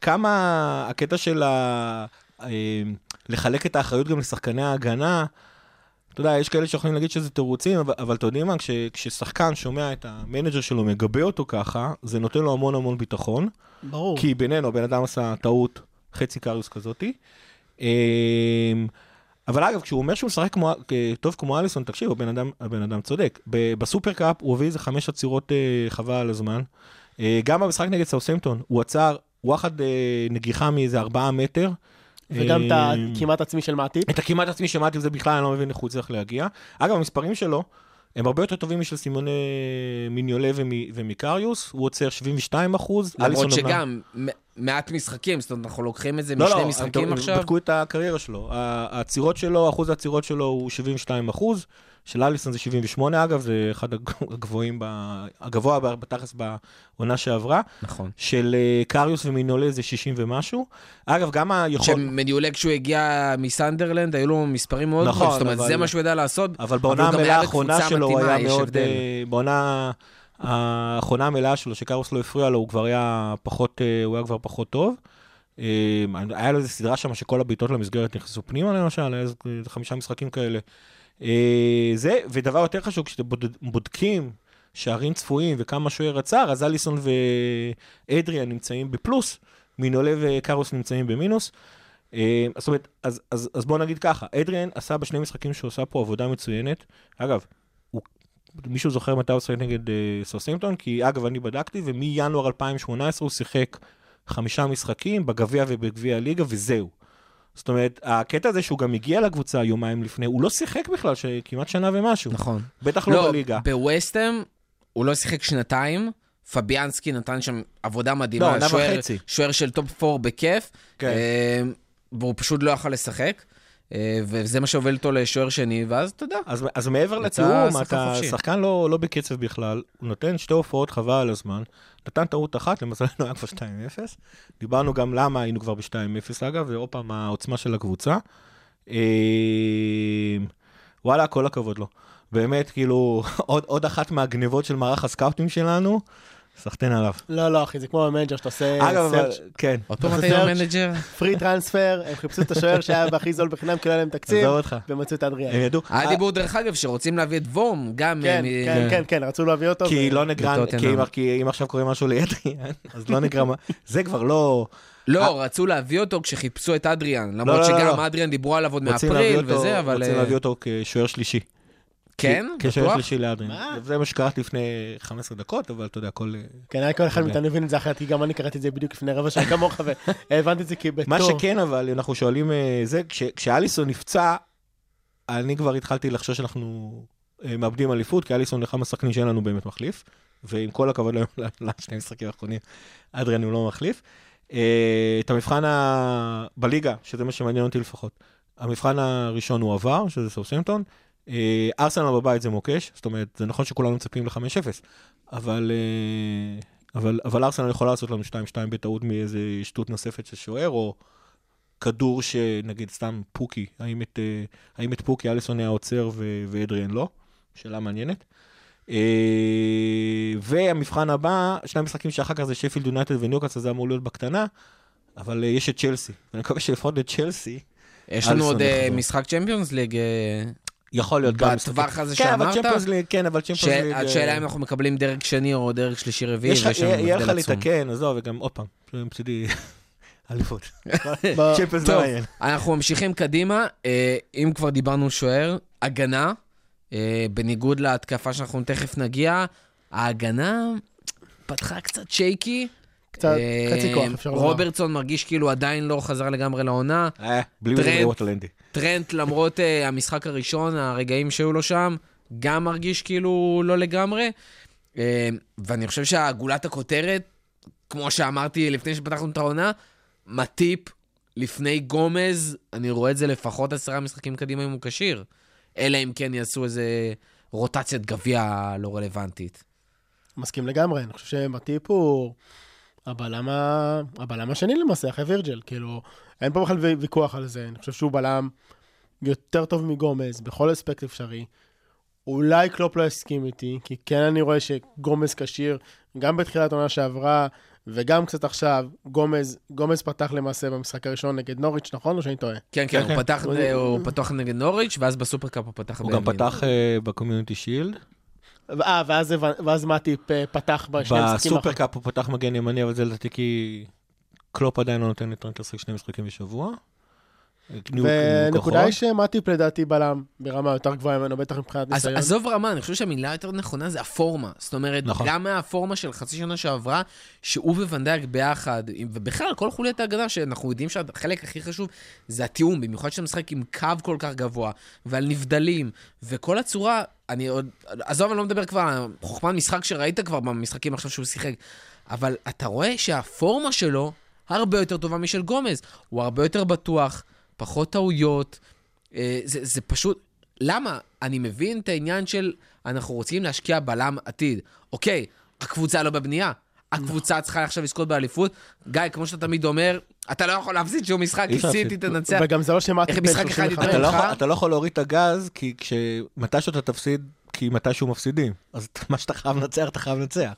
כמה הקטע של ה... אה, לחלק את האחריות גם לשחקני ההגנה, אתה יודע, יש כאלה שיכולים להגיד שזה תירוצים, אבל, אבל אתה יודעים מה, כש, כששחקן שומע את המנג'ר שלו מגבה אותו ככה, זה נותן לו המון המון ביטחון. ברור. כי בינינו, הבן אדם עשה טעות חצי קריוס כזאתי. אמ, אבל אגב, כשהוא אומר שהוא משחק כמו, טוב כמו אליסון, תקשיב, הבן אדם, הבן אדם צודק. ב- בסופרקאפ הוא הביא איזה חמש עצירות אה, חבל על הזמן. אה, גם במשחק נגד סאוסמפטון, הוא עצר וואחד אה, נגיחה מאיזה ארבעה מטר. וגם את אה, הכמעט עצמי של מעטיפ. את הכמעט עצמי שמעתי וזה בכלל, אני לא מבין איך הוא הצליח להגיע. אגב, המספרים שלו הם הרבה יותר טובים משל סימוני מיניולה ומ- ומקריוס, הוא עוצר 72 אחוז. למרות שגם, מעט משחקים, זאת אומרת, אנחנו לוקחים את זה לא, משני לא, משחקים עכשיו. בדקו את הקריירה שלו. העצירות שלו, אחוז העצירות שלו הוא 72 אחוז, של אליסון זה 78 אגב, זה אחד הג- הגבוהים, ב- הגבוה בתכלס בעונה שעברה. נכון. של אה, קריוס ומינולה זה 60 ומשהו. אגב, גם היכול... שמניולה כשהוא הגיע מסנדרלנד, היו לו מספרים מאוד נכון, גבוהים, זאת אומרת, אבל- זה מה שהוא ידע לעשות. אבל בעונה המלאה האחרונה שלו היה מאוד... אה, בעונה האחרונה המלאה שלו, שקרוס לא הפריע לו, הוא כבר היה פחות, אה, הוא היה כבר פחות טוב. אה, היה לו איזו סדרה שם שכל הבעיטות למסגרת נכנסו פנימה למשל, היה חמישה משחקים כאלה. אה, זה, ודבר יותר חשוב, כשאתם בוד- בודקים שערים צפויים וכמה שוער עצר, אז אליסון ואדריאן נמצאים בפלוס, מינולה וקרוס נמצאים במינוס. אה, זאת אומרת, אז, אז, אז בוא נגיד ככה, אדריאן עשה בשני משחקים שהוא עשה פה עבודה מצוינת. אגב, מישהו זוכר מתי הוא שיחק נגד אה, סרסינגטון? כי אגב, אני בדקתי, ומינואר 2018 הוא שיחק חמישה משחקים בגביע ובגביע הליגה, וזהו. זאת אומרת, הקטע הזה שהוא גם הגיע לקבוצה יומיים לפני, הוא לא שיחק בכלל, כמעט שנה ומשהו. נכון. בטח לא, בליגה. בווסטהאם הוא לא שיחק שנתיים, פביאנסקי נתן שם עבודה לא, מדהימה, עונה שוער-. שוער של top 4 בכיף, כן. אה, והוא פשוט לא יכל לשחק, וזה מה שהוביל אותו לשוער שני, ואז אתה יודע, אז, אז מעבר לתיאום, אתה. שחקן לא, לא בקצב בכלל, הוא נותן שתי הופעות חבל על הזמן, נתן טעות אחת, למזלנו היה כבר 2-0. דיברנו גם למה היינו כבר ב-2-0 אגב, ועוד פעם העוצמה של הקבוצה. אה, וואלה, כל הכבוד לו. באמת, כאילו, עוד, עוד אחת מהגנבות של מערך הסקאוטים שלנו, סחטיין עליו. לא, לא, אחי, זה כמו ב manager שאתה עושה אגב, אבל, search כן, search. ה manager? free transfer, הם חיפשו את השוער שהיה בהכי זול בחינם, כי לא היה להם תקציב, עזוב אותך. ומצאו את אדריאן. הם ידעו. היה דיבור, דרך אגב, שרוצים להביא את וורם, גם... כן, מ- כן, כן, כן, רצו להביא אותו. כי לא נגרם. כי אם- עכשיו קורה משהו לאדריאן, אז לא נגרם, זה כבר לא... לא, רצו להביא אותו כשחיפשו את אדריאן, למרות לא, לא, שגם לא. אדריאן דיברו עליו עוד מאפריל אותו- וזה, אבל... רוצים אה, להביא אותו כשוער שלישי. כן? בטוח? שלישי לאדריאן. מה? זה מה שקראתי לפני 15 דקות, אבל אתה יודע, כל... כן, היה כל אחד. מאיתנו מבין את זה אחרת, כי גם אני קראתי את זה בדיוק לפני רבע שעה כמוך, והבנתי את זה כבטור. מה שכן, אבל אנחנו שואלים, אה, זה, כש- כשאליסון נפצע, אני כבר התחלתי לחשוב שאנחנו אה, מאבדים אליפות, כי אליסון אחד מהשחקנים שאין לנו באמת מחליף, ועם כל הכבוד היום לשני המשחקים האחרונים, אדריאן הוא לא מחליף. אה, את המבחן ה... בליגה, שזה מה שמעניין אותי לפחות, המבחן הראשון הוא עבר, שזה סאוסמפטון. אה, ארסנל בבית זה מוקש, זאת אומרת, זה נכון שכולנו מצפים ל-5-0, אבל, אה, אבל, אבל ארסנל יכולה לעשות לנו 2-2 בטעות מאיזה שטות נוספת של שוער, או כדור שנגיד סתם פוקי, האם את, אה, האם את פוקי אליסון היה עוצר ו- ואדריאן לא? שאלה מעניינת. והמבחן הבא, שני המשחקים שאחר כך זה שפילד יונייטד וניוקאס, אז זה אמור להיות בקטנה, אבל יש את צ'לסי, ואני מקווה שלפחות את צ'לסי, יש לנו עוד. משחק צ'מפיונס ליג, יכול להיות גם... בטווח הזה כן, אבל שאמרת? צ'מפיונס ליג, כן, אבל צ'מפיונס ליג... אה, השאלה אם אנחנו מקבלים דרג שני או דרג שלישי רביעי, יש לך, ויש לנו יהיה יהיה לך הבדל עצום. לתקן, עזוב, וגם עוד פעם, מצידי אליפות. צ'מפיונס טוב, לא מעניין. אנחנו ממשיכים קדימה. אה, אם כבר דיברנו שוער, הגנה, אה, בניגוד להתקפה שאנחנו תכף נגיע, ההגנה פתחה קצת שייקי. קצת, אה, חצי כוח, אפשר לומר. רוברטסון מרגיש כאילו עדיין לא חזר לגמרי לעונה. אה, בלי. ווילי ווטלנדי. טרנט, למרות uh, המשחק הראשון, הרגעים שהיו לו שם, גם מרגיש כאילו לא לגמרי. ואני חושב שהגולת הכותרת, כמו שאמרתי לפני שפתחנו את העונה, מטיפ לפני גומז, אני רואה את זה לפחות עשרה משחקים קדימה אם הוא כשיר. אלא אם כן יעשו איזה רוטציית גביע לא רלוונטית. מסכים לגמרי, אני חושב שמטיפ הוא הבלם, ה... הבלם השני למעשה, אחרי וירג'ל, כאילו, אין פה בכלל וי- ויכוח על זה, אני חושב שהוא בלם יותר טוב מגומז, בכל אספקט אפשרי. אולי קלופ לא יסכים איתי, כי כן אני רואה שגומז כשיר, גם בתחילת העונה שעברה, וגם קצת עכשיו, גומז, גומז פתח למעשה במשחק הראשון נגד נוריץ', נכון? או שאני טועה? כן, כן, כן. הוא פתח, הוא פתח נגד נוריץ', ואז ב Super Cup הוא פתח הוא גם פתח אה, ב Community Shield. אה, ואז, ואז מטיפ פתח בשני המשחקים ב Super Cup הוא פתח מגן ימני, אבל זה לדעתי כי קלופ עדיין לא נותן לטרנט לשחק שני משחקים בשבוע. ונקודה היא שמטיפ לדעתי בלם ברמה יותר גבוהה ממנו, בטח מבחינת אז ניסיון. עזוב רמה, אני חושב שהמילה היותר נכונה זה הפורמה. זאת אומרת, נכון. גם מהפורמה של חצי שנה שעברה, שהוא וונדייק ביחד, ובכלל, כל חוליית ההגנה, שאנחנו יודעים שהחלק הכי חשוב זה התיאום, במיוחד שאתה משחק עם קו כל כך גבוה, ועל נבדלים, וכל הצורה, אני עוד... עזוב, אני לא מדבר כבר חוכמת משחק שראית כבר במשחקים עכשיו שהוא שיחק, אבל אתה רואה שהפורמה שלו הרבה יותר טובה משל גומז. הוא הרבה יותר בטוח, פחות טעויות. אה, זה, זה פשוט... למה? אני מבין את העניין של אנחנו רוצים להשקיע בלם עתיד. אוקיי, הקבוצה לא בבנייה. הקבוצה צריכה עכשיו לזכות באליפות. גיא, כמו שאתה תמיד אומר, אתה לא יכול להפסיד שום משחק, כי סיטי. תנצח. וגם זה לא בן משחק אחד 35. יותר אתה לא, ממך? יכול, אתה לא יכול להוריד את הגז, כי כשמתישהו אתה תפסיד, כי מתישהו מפסידים. אז מה שאתה חייב לנצח, אתה חייב לנצח.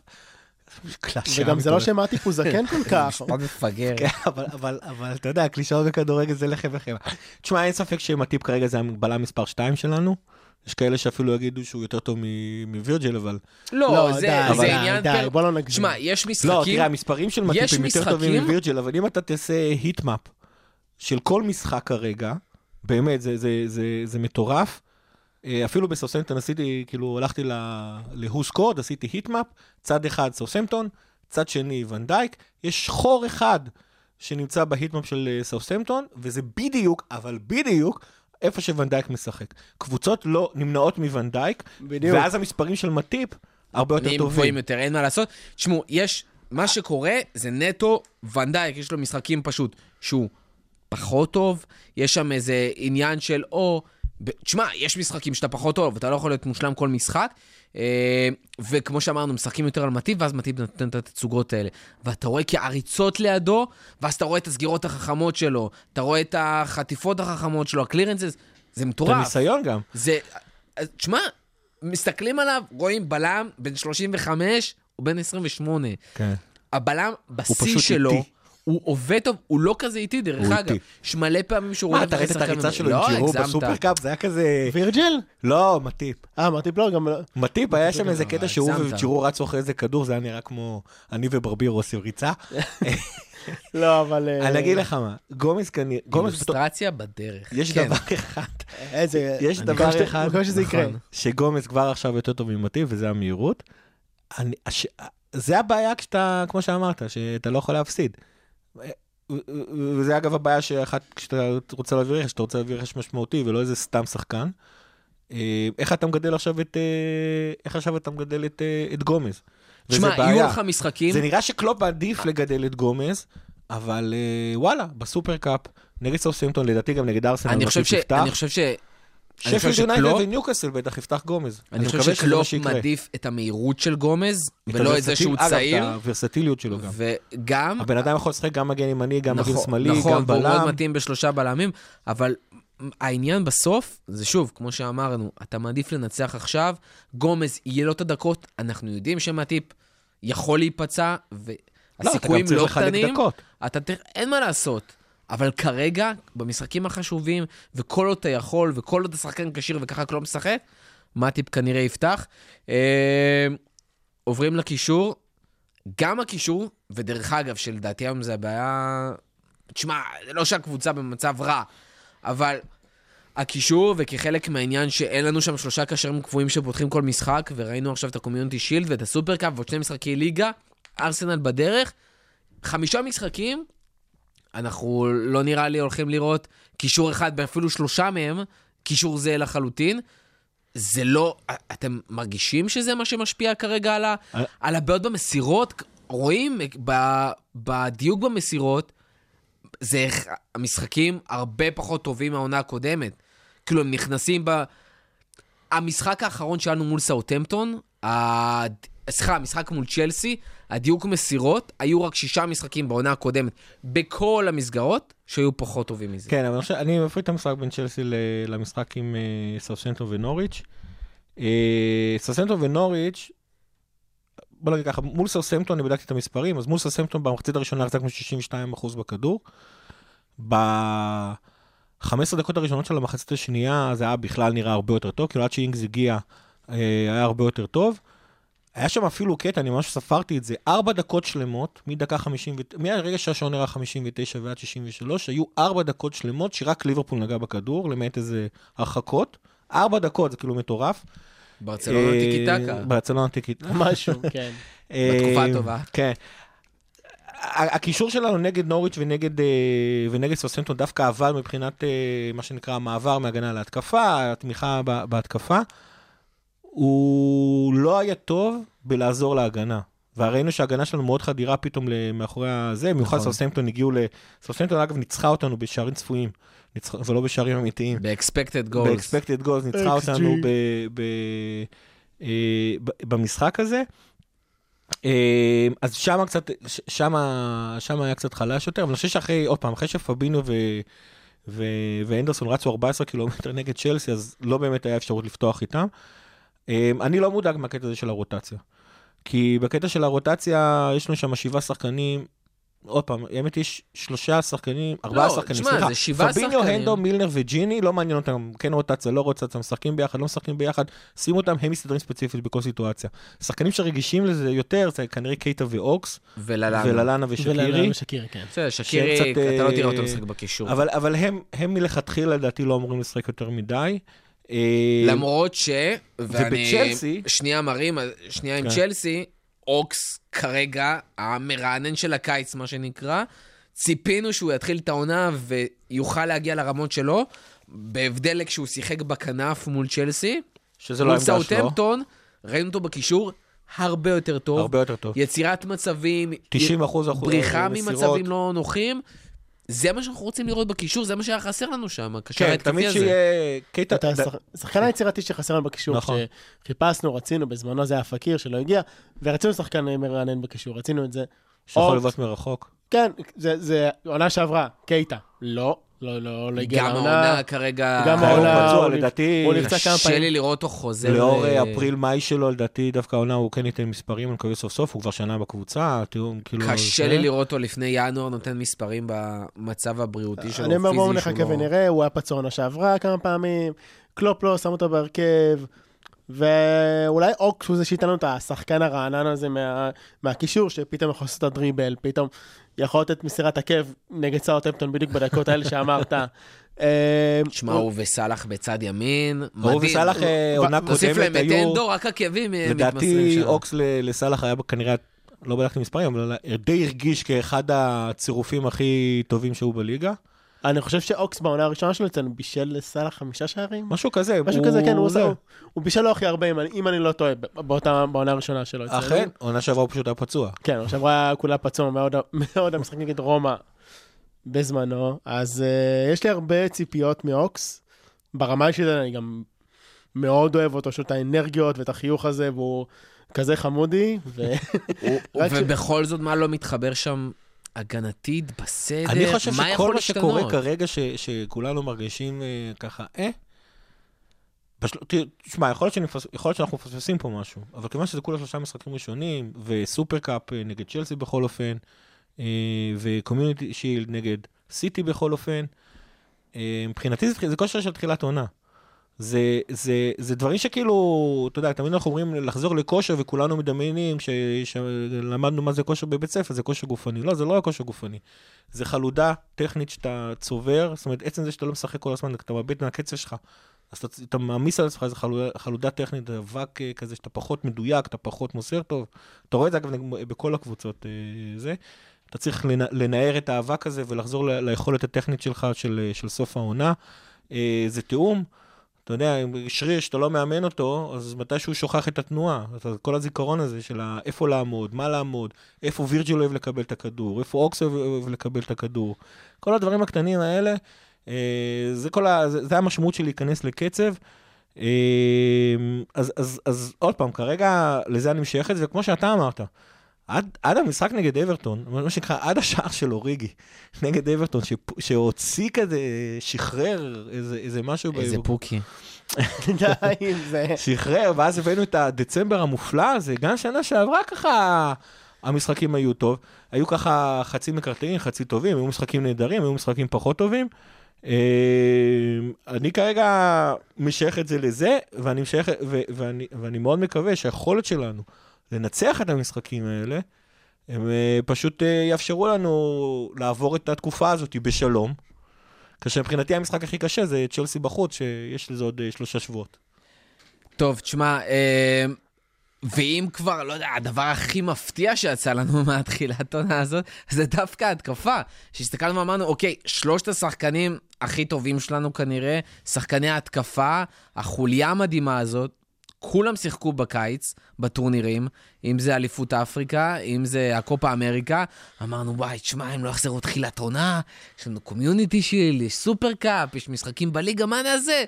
וגם זה לא. שמטיפ הוא זקן כל כך. משפט מפגר. כן, אבל, אבל, אבל אתה יודע, קלישאות בכדורגל זה לחם וחמא. תשמע, אין ספק שמטיפ כרגע זה הבלם מספר 2 שלנו. יש כאלה שאפילו יגידו שהוא יותר טוב מ- מווירג'ל, אבל... לא, זה די, זה די, עניין... די, פר- בוא לא נגזים. שמע, יש לא, משחקים... תראה, המספרים של מטיפ יש הם יותר טובים מווירג'יל, אבל אם אתה תעשה heatmap של כל משחק כרגע, באמת, זה, זה, זה, זה מטורף. אה, אפילו בסאוסמפטון עשיתי, כאילו, הלכתי ל WhoScored, עשיתי heatmap, צד אחד סאוסמפטון, צד שני ונדייק, יש חור אחד שנמצא ב heatmap של אה, סאוסמפטון, וזה בדיוק, אבל בדיוק, איפה שוונדייק משחק. קבוצות לא נמנעות מוונדייק, בדיוק. ואז המספרים של מטיפ הרבה יותר נהיים גבוהים טובים. יותר, אין מה לעשות. תשמעו, יש, מה שקורה זה נטו ונדייק, יש לו משחקים פשוט שהוא פחות טוב, יש שם איזה עניין של או... ב- תשמע, יש משחקים שאתה פחות טוב, אתה לא יכול להיות מושלם כל משחק, אה, וכמו שאמרנו, משחקים יותר על מטיב, ואז מטיב נותן את התצוגות האלה. ואתה רואה כעריצות לידו, ואז אתה רואה את הסגירות החכמות שלו, אתה רואה את החטיפות החכמות שלו, הקלירנסס, זה את מטורף. הניסיון גם. זה, תשמע, מסתכלים עליו, רואים בלם בן 35, הוא בן 28. כן. הבלם בשיא שלו, איטי. הוא עובד טוב, הוא לא כזה איטי, דרך אגב. יש מלא פעמים שהוא מה, רואה אתה ראית את הריצה שלו עם לא, ג'ירו. בסופרקאפ? זה היה כזה... וירג'ל? לא, מטיפ. אה, מטיפ לא, גם... לא. מטיפ, היה שם איזה קטע שהוא. וג'ירו רצו אחרי איזה כדור, זה היה נראה כמו אני וברביר עושים ריצה. לא, אבל... אה, אני אגיד לך מה, גומז כנראה, בתור- אילוסטרציה בדרך. יש כן. דבר אחד, איזה... יש דבר אחד, מקווה שזה יקרה. נכון. שגומז כבר עכשיו יותר טוב ממטיפ, וזה המהירות. זה הבעיה כשאתה, כמו שאמרת, שאתה לא יכול להפסיד. וזה אגב הבעיה שאחת, כשאתה רוצה להביא רכש, אתה רוצה להביא רכש משמעותי ולא איזה סתם שחקן. אה, איך אתה מגדל עכשיו את, אה, איך עכשיו אתה מגדל את, אה, את גומז? תשמע. יהיו לך משחקים, זה נראה שקלופ עדיף לגדל את גומז, אבל וואלה, ב super cup, נגד סאוטהמפטון, לדעתי גם נגד ארסנל. אני חושב ש... אני חושב שפילד יונייטד וניוקאסל בטח יפתח גומז. אני חושב שקלופ. מעדיף את המהירות של גומז, ולא את זה שהוא אגב, צעיר. את הוורסטיליות שלו גם. וגם... הבן אדם יכול לשחק גם מגן ימני, גם מגן נכון, שמאלי, נכון, גם והוא מאוד בלם. מתאים בשלושה בלמים, אבל העניין בסוף, זה שוב, כמו שאמרנו, אתה מעדיף לנצח עכשיו, גומז יהיה לו את הדקות, אנחנו יודעים שמטיפ יכול להיפצע, לא, והסיכויים אתה גם לא צריך לחלק קטנים. דקות. אין מה לעשות. אבל כרגע, במשחקים החשובים, וכל עוד אתה יכול, וכל עוד השחקן כשיר וככה לא משחק, מטיפ כנראה יפתח. אה, עוברים לקישור. גם הקישור, ודרך אגב, שלדעתי היום זה הבעיה... תשמע, זה לא שהקבוצה במצב רע, אבל הקישור, וכחלק מהעניין שאין לנו שם שלושה קשרים קבועים שפותחים כל משחק, וראינו עכשיו את הקומיונטי שילד ואת הסופרקאפ ועוד שני משחקי ליגה, ארסנל בדרך, חמישה משחקים, אנחנו לא נראה לי הולכים לראות קישור אחד, ואפילו שלושה מהם, קישור זהה לחלוטין. זה לא, אתם מרגישים שזה מה שמשפיע כרגע על, ה, אה. על הבעיות במסירות? רואים ב- בדיוק במסירות, זה איך המשחקים הרבה פחות טובים מהעונה הקודמת. כאילו, הם נכנסים ב... המשחק האחרון שלנו מול סאוטמפטון. סליחה, המשחק מול צ'לסי, הדיוק מסירות, היו רק שישה משחקים בעונה הקודמת בכל המסגרות שהיו פחות טובים מזה. כן, אבל חושב, אני מפריד את המשחק בין צ'לסי למשחק עם אה, סאוסהמפטון ונוריץ'. אה, סאוסהמפטון ונוריץ', בוא נגיד ככה, מול סאוסהמפטון אני בדקתי את המספרים, אז מול סאוסהמפטון במחצית הראשונה החזקנו 62% בכדור. ב-15 דקות הראשונות של המחצית השנייה זה היה בכלל נראה הרבה יותר טוב, כאילו עד שאינגס הגיע אה, היה הרבה יותר טוב. היה שם אפילו קטע, אני ממש ספרתי את זה, ארבע דקות שלמות, מדקה 50, מהרגע שהשעון נראה 59 ועד 63, היו ארבע דקות שלמות שרק ליברפול נגע בכדור, למעט איזה הרחקות. ארבע דקות, זה כאילו מטורף. ברצלונה אה, טיקי טקה. ברצלונה טיקי טקה. משהו, כן. בתקופה אה, הטובה. כן. הקישור שלנו נגד נוריץ' ונגד, אה, ונגד סוסנטון דווקא עבד מבחינת אה, מה שנקרא המעבר מהגנה להתקפה, התמיכה ב- בהתקפה. הוא לא היה טוב בלעזור להגנה. וראינו שההגנה שלנו מאוד חדירה פתאום מאחורי הזה, במיוחד נכון. סוסנטון הגיעו ל... סוסנטון אגב ניצחה אותנו בשערים צפויים, ניצחה- ולא בשערים אמיתיים. ב-expected goals. ב-expected goals ניצחה XG. אותנו ב- ב- אה, ב- במשחק הזה. אה, אז שם קצת, ש- שמה, שמה היה קצת חלש יותר, אבל אני חושב שאחרי, עוד פעם, אחרי שפבינו ו... ו... ואנדרסון רצו 14 קילומטר נגד צ'לסי, אז לא באמת היה אפשרות לפתוח איתם. אה, אני לא מודאג מהקטע הזה של הרוטציה. כי בקטע של הרוטציה, יש לנו שם שבעה שחקנים, עוד פעם, האמת יש שלושה שחקנים, ארבעה לא, שחקנים, תשמע, סליחה. זה שבעה פביניו, שחקנים. הנדו, מילנר וג'יני, לא מעניין אותם, כן רוטציה, לא רוטציה, משחקים ביחד, לא משחקים ביחד, שימו אותם, הם מסתדרים ספציפית בכל סיטואציה. שחקנים שרגישים לזה יותר, זה כנראה קייטה ואוקס, וללאנה. וללנה ושקירי. ולאללה שקירי, כן. בסדר, שקירי, קצת, אתה לא תראה אותו אה, משחק בקישור. אבל, אבל הם, הם מלכתחילה לדעתי לא אמורים לשחק יותר מדי. אה, למרות ש... ובצ'לסי- שנייה מרים, שנייה עם כן. צ'לסי, אוקס כרגע, המרענן של הקיץ, מה שנקרא, ציפינו שהוא יתחיל את העונה ויוכל להגיע לרמות שלו, בהבדל לכשהוא שיחק בכנף מול צ'לסי. שזה לא מול העמדה שלו, סאוטהמפטון, ראינו אותו בקישור הרבה יותר טוב. הרבה יותר טוב. יצירת מצבים, 90 אחוז אחוז בריחה מסירות. ממצבים לא נוחים. זה מה שאנחנו רוצים לראות בקישור, זה מה שהיה חסר לנו שם, הקשר כן, ההתקפי תמיד הזה. שיהיה קייטה, אתה השח- השחקן היצירתי שחסר לנו בקישור, נכון. שחיפשנו, רצינו, בזמנו זה היה פקיר שלא הגיע, ורצינו שחקן מרענן בקישור, רצינו את זה. שיכול. לבעוט מרחוק. כן, זה- זה עונה שעברה, קייטה. לא, לא, לא, לא הגיע גם לעונה. העונה כרגע... גם העונה, הוא לדעתי, הוא נפצע כמה קשה פעמים. לי לראות אותו חוזר... לאור ל- אה, אפריל-מאי שלו, לדעתי דווקא העונה הוא כן ייתן מספרים, אני מקווה סוף סוף, הוא כבר שנה בקבוצה, תראו, כאילו... קשה לי לראות אותו לפני ינואר נותן מספרים במצב הבריאותי שלו, אני אומר, בואו פיזי, נחכה לא- ונראה, הוא היה פצוע עונה שעברה כמה פעמים, קלופ לא שם אותו בהרכב, ואולי אוקס הוא זה שייתן לנו את השחקן הרענן הזה מה, מהקישור, שפתאום יכול לעשות את הדריבל, פתאום יכול לתת מסירת עקב נגד סאוטהמפטון בדיוק בדקות האלה שאמרת. אה, תשמע, הוא וסאלח בצד ימין, הוא מדהים. וסאלח אה, עונה תוסיף להם קודמת את היו... אנדו, רק עקבים אה, מתמסרים לדעתי שם. אוקס ל- לסאלח היה כנראה, לא בדקתי מספרים, אבל די הרגיש כאחד הצירופים הכי טובים שהיו בליגה. אני חושב שאוקס בעונה הראשונה שלו אצלנו בישל לסאלח חמישה שערים. משהו כזה. משהו כזה, כן, הוא עושה, הוא- הוא בישל לו הכי הרבה, אם אני- אם אני לא טועה, באותה, בעונה הראשונה שלו אצלנו. אכן, עונה שעברה הוא פשוט היה פצוע. כן, עונה שעברה כולה פצוע מאוד, מאוד המשחק נגד רומא בזמנו, אז uh, יש לי הרבה ציפיות מאוקס. ברמה האישית אני גם מאוד אוהב אותו, יש לו את האנרגיות ואת החיוך הזה, והוא כזה חמודי, ובכל זאת, מה לא מתחבר שם הגנתית, בסדר? אני חושב מה שכל יכול מה שקורה להשתנות? כרגע, ש- שכולנו מרגישים אה, ככה, אה? תראה, תשמע, יכול להיות שנפס- יכול להיות שאנחנו מפספסים פה משהו, אבל כיוון שזה כולה שלושה משחקים ראשונים, וסופר קאפ אה, נגד צ'לסי בכל אופן, אה, וקומיוניטי שילד נגד סיטי בכל אופן, אה, מבחינתי זה, זה כושר של תחילת עונה. זה, זה, זה דברים שכאילו, אתה יודע, תמיד אנחנו אומרים לחזור לכושר וכולנו מדמיינים, כשלמדנו מה זה כושר בבית ספר, זה כושר גופני. לא, זה לא היה כושר גופני. זה חלודה טכנית שאתה צובר, זאת אומרת, עצם זה שאתה לא משחק כל הזמן, אתה מאבד מהקצב שלך. אז אתה, אתה מעמיס על עצמך איזה חלודה, חלודה טכנית, אבק אה, כזה שאתה פחות מדויק, אתה פחות מוסר טוב. אתה רואה את זה אגב בכל הקבוצות אה, זה. אתה צריך לנ, לנער את האבק הזה ולחזור ל, ליכולת הטכנית שלך של, אה, של סוף העונה. זה תיאום. אתה יודע, שריר שאתה לא מאמן אותו, אז מתישהו שוכח את התנועה. אז כל הזיכרון הזה של איפה לעמוד, מה לעמוד, איפה וירג'יל אוהב לקבל את הכדור, איפה אוקס אוהב לקבל את הכדור. כל הדברים הקטנים האלה, אה, זה, כל ה, זה, זה המשמעות של להיכנס לקצב. אה, אז, אז, אז עוד פעם, כרגע לזה אני משייך את זה, וכמו שאתה אמרת, עד, עד המשחק נגד אברטון, מה שנקרא, עד השער של אוריגי נגד אברטון, ש, שהוציא כזה, שחרר איזה, איזה משהו. איזה ב- פוקי. די עם זה. שחרר, ואז הבאנו את הדצמבר המופלא הזה, גם שנה שעברה ככה המשחקים היו טוב. היו ככה חצי מקרטעים, חצי טובים, היו משחקים נהדרים, היו משחקים פחות טובים. אה, אני כרגע משייך את זה לזה, ואני, משייך, ו, ואני, ואני מאוד מקווה שהיכולת שלנו לנצח את המשחקים האלה, הם אה, פשוט אה, יאפשרו לנו לעבור את התקופה הזאת בשלום. כאשר מבחינתי המשחק הכי קשה זה צ'לסי בחוץ, שיש לזה עוד אה, שלושה שבועות. טוב, תשמע, אה, ואם כבר, לא יודע, הדבר הכי מפתיע שיצא לנו מהתחילת העונה הזאת, זה דווקא התקפה. שהסתכלנו ואמרנו, אוקיי, שלושת השחקנים הכי טובים שלנו כנראה, שחקני ההתקפה, החוליה המדהימה הזאת, כולם שיחקו בקיץ, בטורנירים, אם זה אליפות אפריקה, אם זה הקופה אמריקה. אמרנו, וואי, תשמע, הם לא יחזרו תחילת עונה, יש לנו community shield, יש super cup, יש משחקים בליגה, מה נעשה?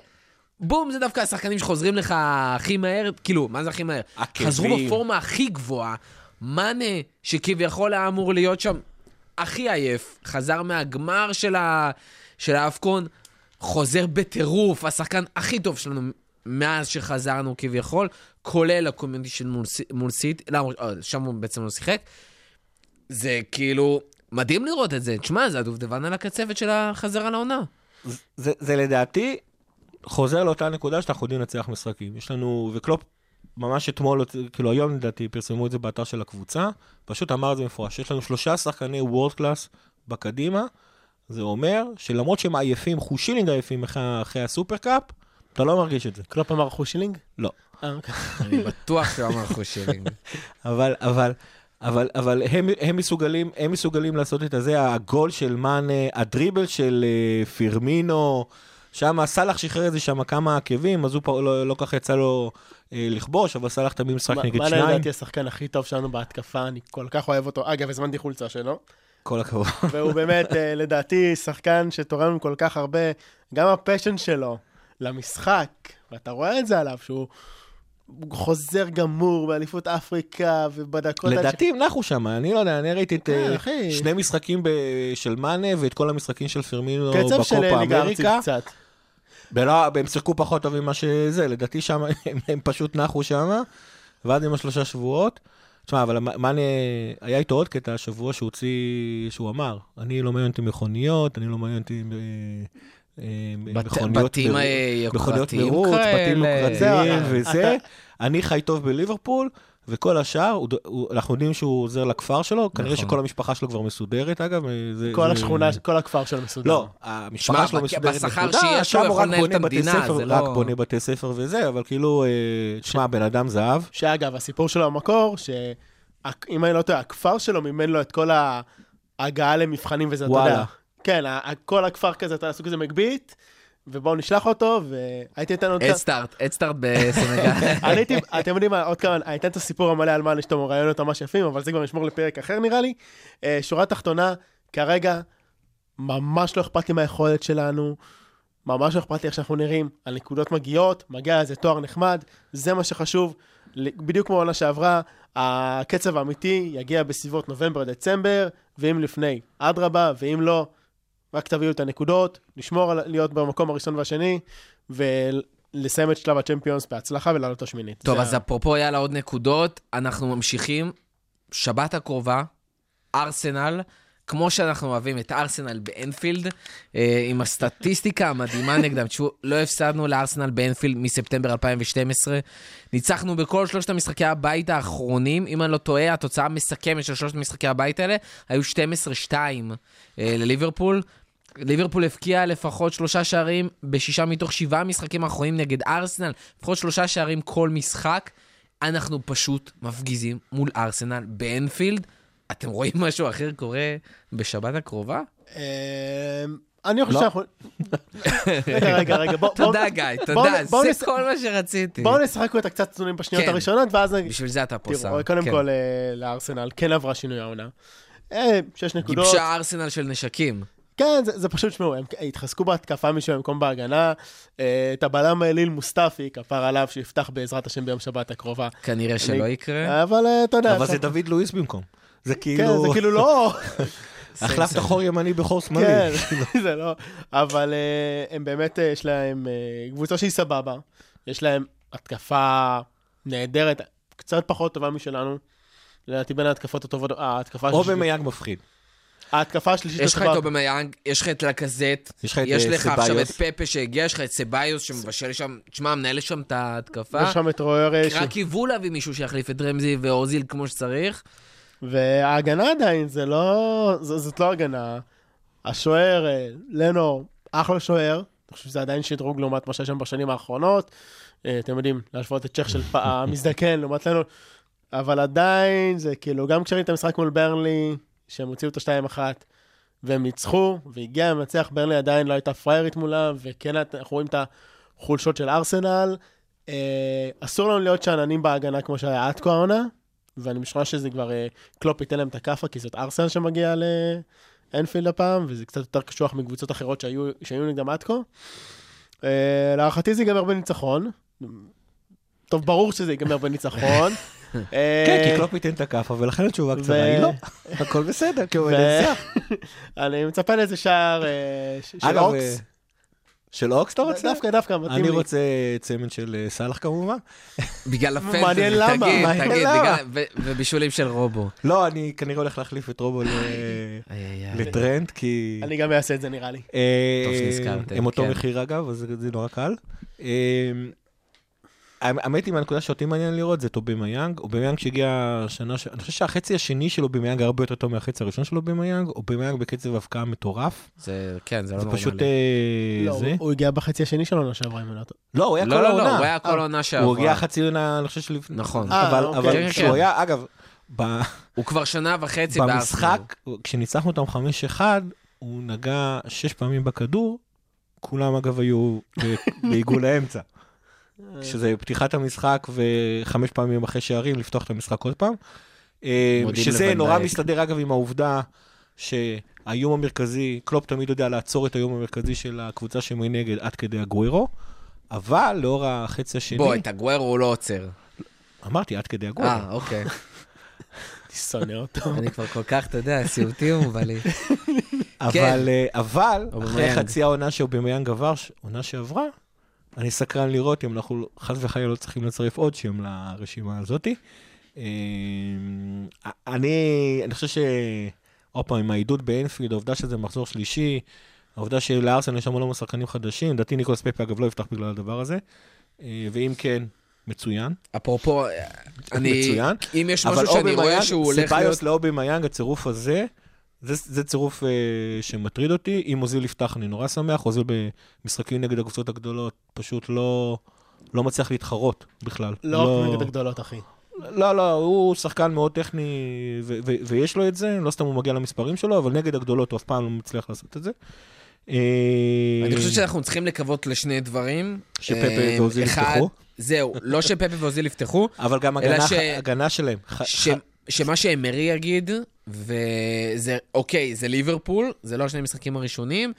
בום, זה דווקא השחקנים שחוזרים לך הכי מהר, כאילו, מה זה הכי מהר? עקבים. חזרו בפורמה הכי גבוהה. מאנה, שכביכול היה אמור להיות שם הכי עייף, חזר מהגמר של, ה... של האפקון, חוזר בטירוף, השחקן הכי טוב שלנו מאז שחזרנו כביכול, כולל ה community מול, סי- מול סיטי, לא, אה, שם הוא בעצם לא שיחק. זה כאילו מדהים לראות את זה. תשמע, זה הדובדבן על הקצפת של החזרה לעונה. זה, זה לדעתי חוזר לאותה נקודה שאנחנו יודעים לנצח משחקים. יש לנו, וקלופ ממש אתמול, כאילו היום לדעתי פרסמו את זה באתר של הקבוצה, פשוט אמר את זה מפורש. יש לנו שלושה שחקני world class בקדימה, זה אומר שלמרות שהם עייפים, חושילינג עייפים אחרי, אחרי הסופר קאפ, אתה לא מרגיש את זה. קלופ אמר חושילינג? לא. אה, אוקיי. אני בטוח שהוא אמר חושילינג. אבל, אבל, אבל, אבל הם, הם, מסוגלים, הם מסוגלים לעשות את הזה, הגול של מאנה, הדריבל של uh, פירמינו, שם סאלח שחרר את זה שם כמה עקבים, אז הוא פה לא, לא ככה יצא לו uh, לכבוש, אבל סאלח תמיד משחק נגד מה שניים. לדעתי השחקן הכי טוב שלנו בהתקפה, אני כל כך אוהב אותו. אגב, הזמנתי חולצה שלו. כל הכבוד. והוא באמת, אה, לדעתי, שחקן שתורם כל כך הרבה. גם הפשן שלו למשחק, ואתה רואה את זה עליו, שהוא הוא חוזר גמור באליפות אפריקה, ובדקות... לדעתי הם נחו שם, אני לא יודע, אני ראיתי את כן, אה. שני משחקים של מאנה ואת כל המשחקים של פירמינו קצב של בקופה ליגה ארצית אמריקה. קצת. ולא, הם שיחקו פחות טוב ממה שזה, לדעתי שם, הם, הם פשוט נחו שם, ואז עם השלושה שבועות. תשמע, אבל מאנה, היה איתו עוד קטע השבוע שהוא הוציא, שהוא אמר, אני לא מעניין אותי מכוניות, אני לא מעניין אותי אה, אה, בתים אה, יוקרתיים מרוץ, בתים יוקרתיים וזה. אני חי טוב בליברפול, וכל השאר, הוא, הוא, אנחנו יודעים שהוא עוזר לכפר שלו, כנראה נכון. שכל המשפחה שלו כבר מסודרת, אגב. זה, כל זה... השכונה, כל הכפר שלו מסודר. לא, המשפחה שמע, שלו מסודרת בשכר נקודה, שיש לו, הוא יכול רק לנהל בונה את בתי המדינה, ספר, זה רק לא- בונה בתי ספר וזה, אבל כאילו, אה, תשמע, בן אדם זהב. שאגב, הסיפור שלו במקור, שאם אני לא טועה, הכפר שלו מימן לו את כל ההגעה למבחנים וזה, אתה יודע. כן, כל הכפר כזה, אתה עשו כזה מגבית, ובואו נשלח אותו, והייתי נותן עוד. אדסטארט, אדסטארט בסנגל. אני הייתי, אתם יודעים מה, עוד כמה, אני אתן את הסיפור המלא על מה לנו רעיונות ממש יפים, אבל זה כבר נשמור לפרק אחר נראה לי. אה, שורה תחתונה, כרגע, ממש לא אכפת לי מהיכולת שלנו, ממש לא אכפת לי איך שאנחנו נראים, הנקודות מגיעות, מגיע איזה תואר נחמד, זה מה שחשוב. בדיוק כמו העונה שעברה, הקצב האמיתי יגיע בסביבות נובמבר-דצמבר, ואם לפני, אדרבה, ואם לא, רק תביאו את הנקודות, לשמור על להיות במקום הראשון והשני, ולסיים את שלב הצ'מפיונס בהצלחה ולעלות לשמינית. טוב, אז ה- אפרופו יאללה עוד נקודות, אנחנו ממשיכים. שבת הקרובה, ארסנל, כמו שאנחנו אוהבים את ארסנל באנפילד, אה, עם הסטטיסטיקה המדהימה נגדם. תשמעו, לא הפסדנו לארסנל באנפילד מספטמבר 2012. ניצחנו בכל שלושת המשחקי הבית האחרונים. אם אני לא טועה, התוצאה המסכמת של שלושת משחקי הבית האלה היו 12-2 אה, לליברפול. ליברפול הבקיעה לפחות שלושה שערים בשישה מתוך שבעה משחקים האחרונים נגד ארסנל, לפחות שלושה שערים כל משחק. אנחנו פשוט מפגיזים מול ארסנל באנפילד. אתם רואים משהו אחר קורה בשבת הקרובה? אמ, אני חושב לא. שאנחנו... רגע, רגע, רגע, בוא... תודה, גיא, תודה, בוא זה כל מה שרציתי. בואו נשחק אותה קצת צנועים בשניות כן. הראשונות, ואז. בשביל זה אתה פה. תראו, קודם כן. כל, אה, לארסנל כן עברה שינוי העונה. אה, שש נקודות. גיבשה ארסנל של נשקים. כן, זה, זה פשוט, שמעו, הם התחזקו בהתקפה משהו במקום בהגנה. אה, את הבלם אליל מוסטפי, כפר עליו, שיפתח בעזרת השם ביום שבת הקרובה. כנראה שלא יקרה. אבל אה, אתה יודע... אבל זה דוד לואיס במקום. זה כן, כאילו, זה כאילו לא... החלפת חור ימני בחור שמאלי. כן, זה לא... אבל אה, הם באמת, יש להם קבוצה שהיא סבבה. יש להם התקפה נהדרת, קצת פחות טובה משלנו. לדעתי בין ההתקפות הטובות, ההתקפה או במייג מפחיד. ההתקפה השלישית יש לך את אובמיאנג, יש לך את לקזט, יש לך אה, עכשיו את. פפה שהגיע, יש לך את סביוס שמבשל שם, תשמע, מנהל שם את ההתקפה. יש שם את רויאר, ש- רק קיוו להביא מישהו שיחליף את רמזי ואוזיל כמו שצריך. וההגנה עדיין, זה לא... זאת לא הגנה. השוער, אה, לנו, אחלה שוער. אני חושב שזה עדיין שדרוג לעומת מה שהיה שם בשנים האחרונות. אה, אתם יודעים, להשוות את צ'ך של המזדקן לעומת לנו. אבל עדיין, זה כאילו, גם כשראיתי את המשחק מול ברנלי, שהם הוציאו את ה-2-1, והם ניצחו, והגיע המנצח, ברנלי עדיין לא הייתה פריירית מולם, וכן, אנחנו רואים את החולשות של ארסנל. אה, אסור לנו להיות שאננים בהגנה כמו שהיה עד כה העונה, ואני משוכנע שזה כבר, אה, קלופ ייתן להם את הכאפה, כי זאת ארסנל שמגיע לאנפילד הפעם, וזה קצת יותר קשוח מקבוצות אחרות שהיו, שהיו נגדם עד כה. אה, להערכתי זה ייגמר בניצחון. טוב, ברור שזה ייגמר בניצחון. אה, כן, כי קלופ ייתן את הכאפה, ולכן התשובה קצרה היא לא. הכל בסדר, כי הוא מנצח. אני מצפה לאיזה שער אה, של אוקס. אה, של אוקס אתה רוצה? דווקא, דווקא, מתאים אני לי. רוצה צמד של אה, סאלח כמובן. בגלל ה fantasy, מעניין למה, תגיד, מעניין תגיד, למה. ובישולים של רובו. לא, אני כנראה הולך להחליף את רובו. לטרנט, כי... אני גם אעשה את זה נראה לי. אה, טוב שנזכרתם, הם אותו כן. מחיר אגב, אז זה נורא קל. האמת היא, מהנקודה שאותי מעניין לראות זה את אובמיאנג. אובמיאנג שהגיע השנה, ש- אני חושב שהחצי השני של אובמיאנג היה הרבה יותר טוב מהחצי הראשון של אובמיאנג. אובמיאנג בקצב הבקעה מטורף. זה, כן, זה לא זה נורמלי. פשוט אה, לא, זה. הוא- הוא הגיע בחצי השני של העונה שעברה, אם אני לא טועה. לא, הוא היה כל לא, לא, העונה. לא, הוא היה כל העונה שעברה. הוא הגיע חצי עונה, אני חושב שלפני... נכון. אה, אבל אוקיי. אבל כן, כשהוא כן. היה, אגב, ב- הוא כבר שנה וחצי. במשחק, כשניצחנו אותם 5-1, הוא נגע שש פעמים בכדור, כולם אגב היו בעיגול האמצע. שזה פתיחת המשחק וחמש פעמים אחרי שערים לפתוח את המשחק עוד פעם. אה, שזה נורא דייק. מסתדר אגב עם העובדה שהאיום המרכזי, קלופ תמיד יודע לעצור את האיום המרכזי של הקבוצה שמנגד עד כדי הגווירו, אבל לאור החצי השני, בוא, את הגוורו הוא לא עוצר. אמרתי עד כדי הגווירו. אה, אוקיי. אני שונא אותו. אני כבר כל כך, אתה יודע, סיוטי הוא בא לי. אבל, אה, אבל, אחרי אובמיאנג. חצי העונה שאובמיאנג עבר, עונה שעברה, אני סקרן לראות אם אנחנו חס וחלילה לא צריכים לצרף עוד שם לרשימה הזאתי. אה, אני, אני חושב ש... עוד פעם, עם העידוד באנפילד, העובדה שזה מחזור שלישי, העובדה שלארסן יש המון המון שחקנים חדשים, לדעתי ניקולס פפה אגב לא יפתח בגלל הדבר הזה, אה, ואם כן, מצוין, אפרופו, אני... מצוין. אם יש משהו שאני רואה שהוא הולך להיות... סביוס לאובמיאנג, הצירוף הזה, זה, זה צירוף אה, שמטריד אותי. אם אוזיל יפתח, אני נורא שמח. אוזיל במשחקים נגד הקבוצות הגדולות פשוט לא, לא מצליח להתחרות בכלל. לא רק נגד הגדולות, אחי. לא, לא, הוא שחקן מאוד טכני, ו- ו- ויש לו את זה, לא סתם הוא מגיע למספרים שלו, אבל נגד הגדולות הוא אף פעם לא מצליח לעשות את זה. אה, אני חושב שאנחנו צריכים לקוות לשני דברים. שפפה אה, ואוזיל יפתחו. זהו, לא שפפה ואוזיל יפתחו, אבל גם אלא הגנה, ש- הגנה שלהם. שמה שאמרי יגיד, וזה, אוקיי, זה ליברפול, זה לא השני המשחקים הראשונים.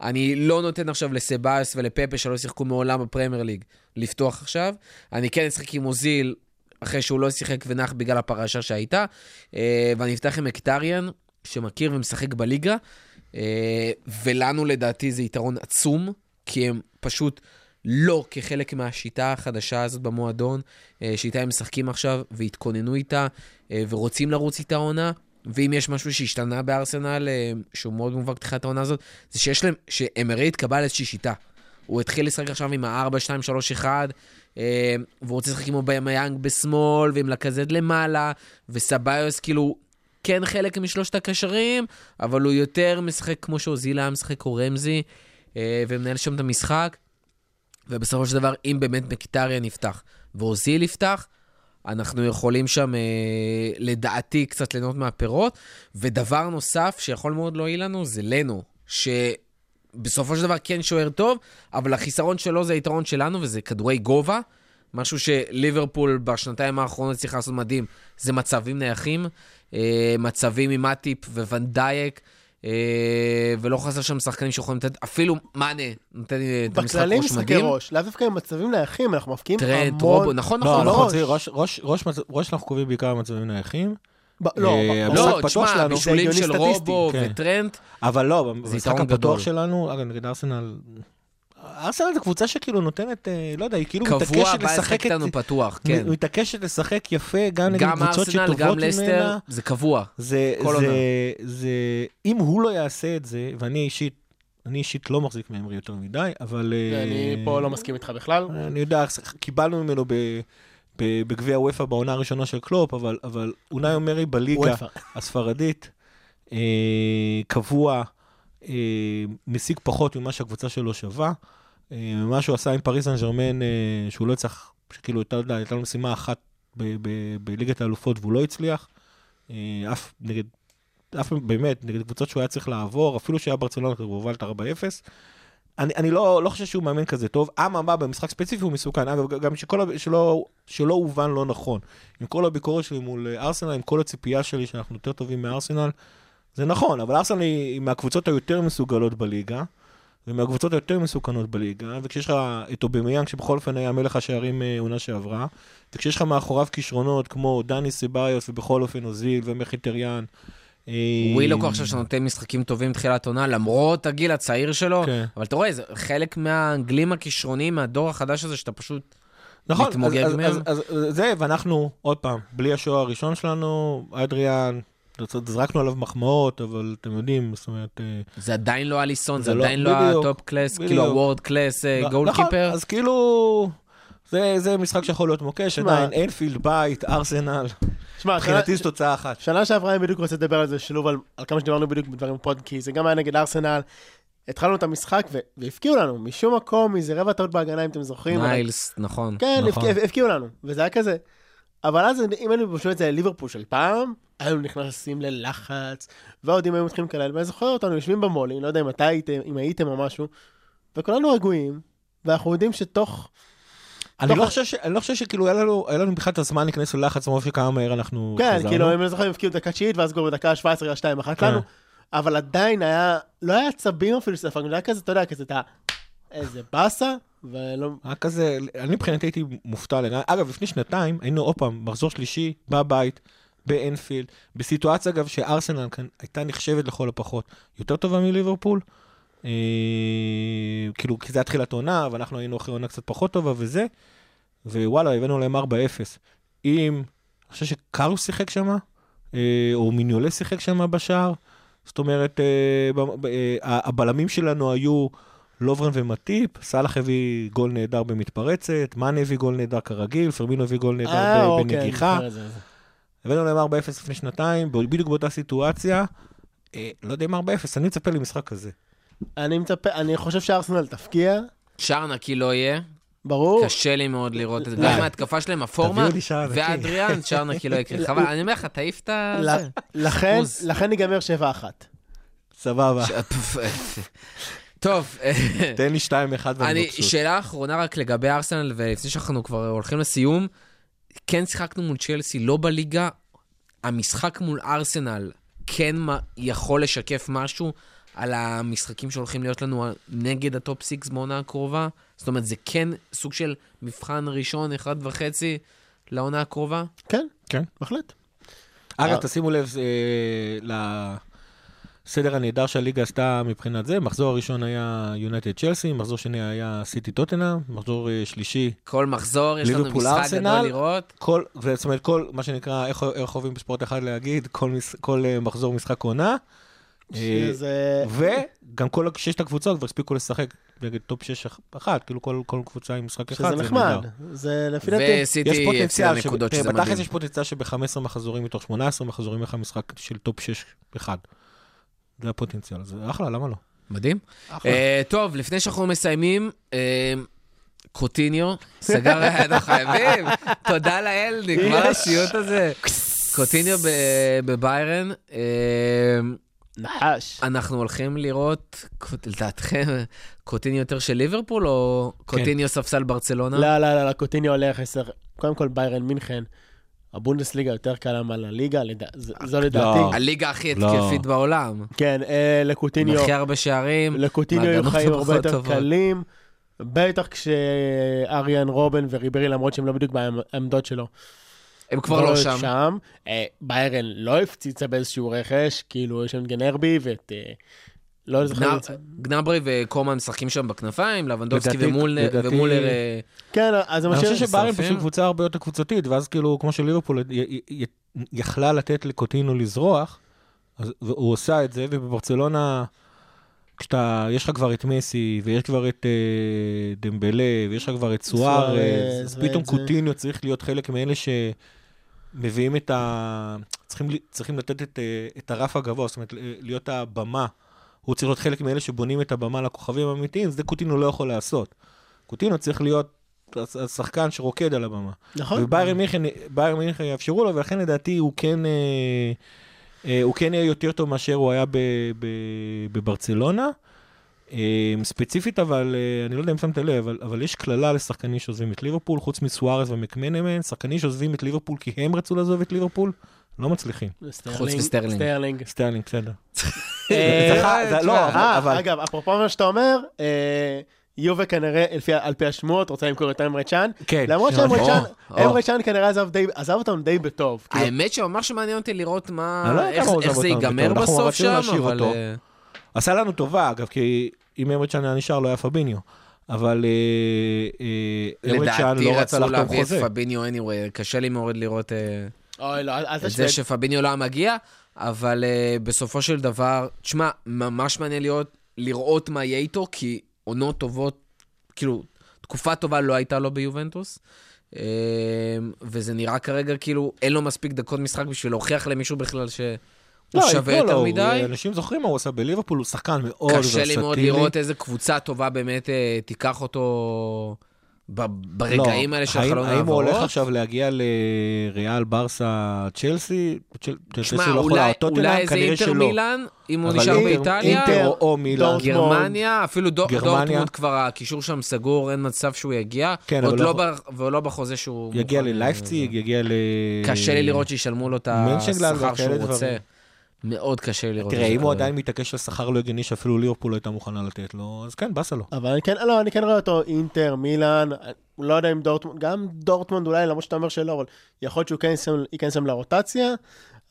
אני לא נותן עכשיו לסבאס ולפפה שלא שיחקו מעולם בפרמייר ליג לפתוח עכשיו. אני כן אשחק עם אוזיל אחרי שהוא לא שיחק ונח בגלל הפרשה שהייתה. אה, ואני אפתח עם אקטריאן, שמכיר ומשחק בליגה. אה, ולנו לדעתי זה יתרון עצום, כי הם פשוט לא כחלק מהשיטה החדשה הזאת במועדון, אה, שאיתה הם משחקים עכשיו, והתכוננו איתה, אה, ורוצים לרוץ איתה עונה. ואם יש משהו שהשתנה בארסנל, אה, שהוא מאוד מובהק תחילת העונה הזאת, זה שיש להם, שאמרי התקבע על איזושהי שיטה. הוא התחיל לשחק עכשיו עם ה-4, 2, 3, 1, אה, והוא רוצה לשחק עם אובמיאנג בשמאל, ועם לאקאזט למעלה, וסבאיוס כאילו כן חלק משלושת הקשרים, אבל הוא יותר משחק כמו שאוזיל היה משחק או רמזי, ומנהל שם את המשחק. ובסופו של דבר, אם באמת מקיטריאן נפתח ואוזיל יפתח, אנחנו יכולים שם, אה, לדעתי, קצת ליהנות מהפירות. ודבר נוסף שיכול מאוד להועיל לנו זה לנו, שבסופו של דבר כן שוער טוב, אבל החיסרון שלו זה היתרון שלנו, וזה כדורי גובה. משהו שליברפול בשנתיים האחרונות צריכה לעשות מדהים, זה מצבים נייחים, אה, מצבים עם מאטיפ וונדייק, ולא חסר שם שחקנים שיכולים לתת, אפילו מאנה נותן לי את המשחק בכללי ראש משחקי מדהים. ראש, לאו דווקא עם מצבים נייחים, אנחנו מפקיעים המון... רובו, נכון, לא, נכון, נכון, ראש. ראש- ראש- ראש מצ- ראש אנחנו קובעים בעיקר במצבים נייחים, ב- לא, אה, לא, תשמע, בישולים של רובו כן. וטרנט, אבל לא, במשחק הפתוח. שלנו, אגב, נגד ארסנל, ארסנל זו קבוצה שכאילו נותנת, אה, לא יודע, היא כאילו קבוע, מתעקשת בא לשחק לשחק את... איתנו פתוח, כן. מ- מתעקשת לשחק יפה גם נגד גם קבוצות ארסנל, שטובות גם ממנה. לסטר, זה קבוע. זה, כל זה, עונה. זה, אם הוא לא יעשה את זה, ואני אישית, אני אישית לא מחזיק מאמרי יותר מדי, אבל... אה, אני פה לא מסכים איתך בכלל. אני יודע, קיבלנו ממנו ב... בגביע אופ"א בעונה הראשונה של קלופ, אבל, אבל אונאי אמרי בליגה. הספרדית, אה, קבוע, משיג פחות ממה שהקבוצה שלו שווה. אה, מה שהוא עשה עם פריז סן ז'רמן, אה, שהוא לא הצליח, שכאילו, יודע, הייתה לו משימה אחת בליגת האלופות והוא לא הצליח. אה, אף נגד, אף באמת, נגד קבוצות שהוא היה צריך לעבור, אפילו שהיה ברצלונה, הוא הובל את 4-0. אני, אני לא, לא חושב שהוא מאמן כזה טוב. אממה, במשחק ספציפי הוא מסוכן. אגב, גם שכל, שלא, שלא הובן לא נכון. עם כל הביקורת שלי מול אה, ארסנל, עם כל הציפייה שלי שאנחנו יותר טובים מארסנל, זה נכון, אבל ארסנל היא מהקבוצות היותר מסוגלות בליגה, ומהקבוצות היותר מסוכנות בליגה, וכשיש לך את אובמיאנג, שבכל אופן היה מלך השערים אה, עונה שעברה, וכשיש לך מאחוריו כישרונות כמו דני סביוס, ובכל אופן אוזיל ומחיטריאן. אה, ווילוק עכשיו שנותן משחקים טובים תחילת עונה, למרות הגיל הצעיר שלו, כן. אבל אתה רואה, זה חלק מהאנגלים הכישרונים מהדור החדש הזה, שאתה פשוט... נכון, מתמוגג אז. אז, אז, אז זה, ואנחנו, עוד פעם, בלי השוער הראשון שלנו, אדריאן, זרקנו עליו מחמאות, אבל אתם יודעים, זאת אומרת... אה, זה עדיין לא אליסון, זה זה לא- עדיין לא ה top class. כאילו ה world class goal נכון, keeper. אז כאילו, זה, זה משחק שיכול להיות מוקש, עדיין אנפילד, בית, ארסנל, שמע, מבחינתי זו תוצאה אחת. שנה שעברה אני בדיוק רוצה לדבר על זה שילוב, על, על כמה שדיברנו בדיוק בדברים בפוד, כי זה גם היה נגד ארסנל. התחלנו את המשחק והפקיעו לנו, משום מקום, מאיזה רבע טעות בהגנה, אם אתם זוכרים. ניילס, נכון. כן, נכון. הפקיע- הפקיעו לנו, וזה היה כזה. אבל אז אם היינו משווים את זה לליברפול של פעם, היינו נכנסים ללחץ, והאוהדים היו מתחילים לקלל, ואני זוכר אותנו יושבים במולי, לא יודע אם אתה הייתם, אם הייתם או משהו, וכולנו רגועים, ואנחנו יודעים שתוך... אני לא חושב ש- אני לא חושב שכאילו היה לנו היה לנו בכלל את הזמן להיכנס ללחץ מרוב שכמה מהר אנחנו כן, חזרנו. כאילו, אם אני זוכר, הם הפקיעו דקה תשיעית, ואז גול בדקה 17 היה 2 1 כן. לנו, אבל עדיין היה, לא היה עצבים אפילו שספגנו, זה היה כזה, אתה יודע, כזה, אתה, איזה באסה, ולא... היה כזה, אני מבחינתי הייתי מופתע לגמרי. אגב, לפני שנתיים היינו עוד פעם, מחזור שלישי, בבית, באנפילד, בסיטואציה אגב שארסנל כאן הייתה נחשבת לכל הפחות יותר טובה מליברפול. אה, כאילו, כי זה היה תחילת עונה, ואנחנו היינו אחרי עונה קצת פחות טובה וזה, ווואלה, הבאנו להם 4-0. אם, אני חושב שקארוס שיחק שם, אה, או מיניולה שיחק שם בשער. זאת אומרת, אה, אה, הבלמים שלנו היו לוברן ומטיפ, סאלח הביא גול נהדר במתפרצת, מאנה הביא גול נהדר כרגיל, פרמינו הביא גול נהדר אה, ב- אוקיי, הבאנו להם 4-0 לפני שנתיים, בדיוק באותה סיטואציה. אה, לא יודע אם 4-0, אני מצפה למשחק כזה. אני מצפה, אני חושב שארסנל תפקיע, שער נקי לא יהיה. ברור. קשה לי מאוד לראות את זה. גם ההתקפה שלהם, הפורמה. ואדריאן, שער נקי לא יקרה. חבל, אני אומר לך, תעיף את ה... לכן, ייגמר 7-1. סבבה. אה, טוב, אה, תן לי 2-1 ואני אני, מבסוט. שאלה אחרונה רק לגבי ארסנל, ולפני שאנחנו כבר הולכים לסיום, כן שיחקנו מול צ'לסי, לא בליגה, המשחק מול ארסנל כן יכול לשקף משהו על המשחקים שהולכים להיות לנו נגד ה top six בעונה הקרובה? זאת אומרת, זה כן סוג של מבחן ראשון, אחד וחצי, לעונה הקרובה? כן, כן. בהחלט. אגב, אה. תשימו לב אה, לסדר הנהדר שהליגה עשתה מבחינת זה. מחזור הראשון היה יונייטד צ'לסי, מחזור שני היה סיטי טוטנהאם, מחזור אה, שלישי, כל מחזור יש לנו משחק ארסנל. גדול לראות. כל, זאת אומרת, כל, מה שנקרא, איך איך אוהבים בספורט אחד להגיד, כל, כל אה, מחזור משחק עונה. אה, שזה... וגם כל ששת הקבוצות כבר הספיקו לשחק נגד top 6 אחת, כאילו כל, כל קבוצה עם משחק אחד. שזה זה נחמד. זה לפי דעתי. וסיטי יש פוטנציאל, נקודות, שב- שזה בתכלס. יש פוטנציאל שב-15 מחזורים מתוך 18 מחזורים לך משחק של top 6 אחד. זה הפוטנציאל, זה אחלה, למה לא? מדהים. אחלה. אה, טוב, לפני שאנחנו מסיימים, אה, קוטיניו, סגר, אנחנו חייבים, תודה לאל, נגמר יש. הסיוט הזה. קוטיניו ב- בביירן, אה, נחש. אנחנו הולכים לראות, לדעתכם, קוטיניו יותר של ליברפול או קוטיניו ספסל ברצלונה? לא, לא, לא, לא, קוטיניו הולך עשר. קודם כל ביירן מינכן. הבונדסליגה יותר קלה מעל הליגה, לדע- זו לדעתי. הליגה הכי לא. התקפית בעולם. כן, אה, לקוטיניו, הכי הרבה שערים. לקוטיניו והגנות חיים הרבה יותר. קלים. בטח כשאריאן רובן וריברי, למרות שהם לא בדיוק בעמדות שלו. הם כבר לא שם. שם. אה, ביירן לא הפציצה באיזשהו רכש, כאילו יש שם את גנרבי ואת... לא זוכר. את זה. גנברי וקומן משחקים שם בכנפיים, לבנדובסקי ומולר... אה, כן, אז אני. חושב שבארן. פשוט קבוצה הרבה יותר קבוצתית, ואז כאילו, כמו שליברפול יכלה לתת לקוטינו לזרוח, הוא עושה את זה, ובברצלונה, כשאתה, יש לך כבר את מסי, ויש כבר את אה, דמבלה, ויש לך כבר את סוארז, סוארז, אז פתאום. קוטיניו צריך להיות חלק מאלה שמביאים את ה... צריכים, צריכים לתת את, אה, את הרף הגבוה, זאת אומרת, להיות הבמה. הוא צריך להיות חלק מאלה שבונים את הבמה לכוכבים האמיתיים, זה קוטינו לא יכול לעשות. קוטינו צריך להיות השחקן שרוקד על הבמה. נכון. וביירן מינכן, ביירן מינכן יאפשרו לו, ולכן לדעתי הוא כן, אה, אה, הוא כן יהיה יותר טוב מאשר הוא היה ב, ב, בברצלונה. אה, ספציפית, אבל אה, אני לא יודע אם שמת לב, אבל, אבל יש קללה לשחקנים שעוזבים את ליברפול, חוץ מסוארז ומקמנמן, שחקנים שעוזבים את ליברפול כי הם רצו לעזוב את ליברפול, לא מצליחים. חוץ מסטרלינג. סטרלינג. סטרלינג, בסדר. אה, לא, אה, אבל... אגב, אפרופו מה שאתה אומר, אה, יובה כנראה, על פי השמועות, רוצה למכור את אמרי צ'אן. כן. למרות. שאמרי צ'אן. אמרי צ'אן כנראה עזב אותם די בטוב. כאילו, האמת שממש מעניין אותי לראות לא איך זה ייגמר בסוף שם, אבל... אה, עשה לנו טובה, אגב, כי אם אמרי צ'אן היה נשאר, לא היה פביניו. אבל אמרי צ'אן לדעתי לא רצה רצו לחתום להביא את חוזה. פביניו anyway, קשה לי מאוד לראות אוי, לא, אל אל את זה תשווה. שפביניו לא היה מגיע, אבל אה, בסופו של דבר, תשמע, ממש מעניין לראות, לראות מה יהיה איתו, כי עונות טובות, כאילו, תקופה טובה לא הייתה לו ביובנטוס. אה, וזה נראה כרגע כאילו אין לו מספיק דקות משחק בשביל להוכיח למישהו בכלל שהוא לא, שווה יותר לו, מדי. אנשים זוכרים מה הוא עשה בליברפול, הוא שחקן מאוד ורסטילי. קשה לי מאוד לראות איזה קבוצה טובה באמת אה, תיקח אותו ברגעים לא, האלה של האם- חלון האם הוא הולך העברות. עכשיו להגיע לריאל, ברסה, צ'לסי? צ'ל- צ'לסי לא יכולה, אולי, טוטנהאם אולי איזה כנראה אינטר שלא. מילאן, אם הוא נשאר אינטר- באיטליה. אינטר או- או מילאן. גרמניה, אפילו. דורטמונד כבר הקישור שם סגור, אין מצב שהוא יגיע. כן, עוד אבל לא לא- ולא בחוזה שהוא... יגיע ללייפציג, יגיע ל... קשה לי לראות שישלמו לו את השכר שהוא רוצה. דברים. מאוד קשה לראות. תראה, את זה אם הוא. עדיין מתעקש על שכר לא הגיוני שאפילו ליברפול לא הייתה מוכנה לתת לו, אז כן, באסה לו. אבל אני כן, לא, אני כן רואה אותו אינטר, מילאן, לא יודע אם דורטמונד, גם דורטמונד אולי, למרות שאתה אומר שלא, אבל יכול להיות שהוא כן ייכנס- שם לרוטציה,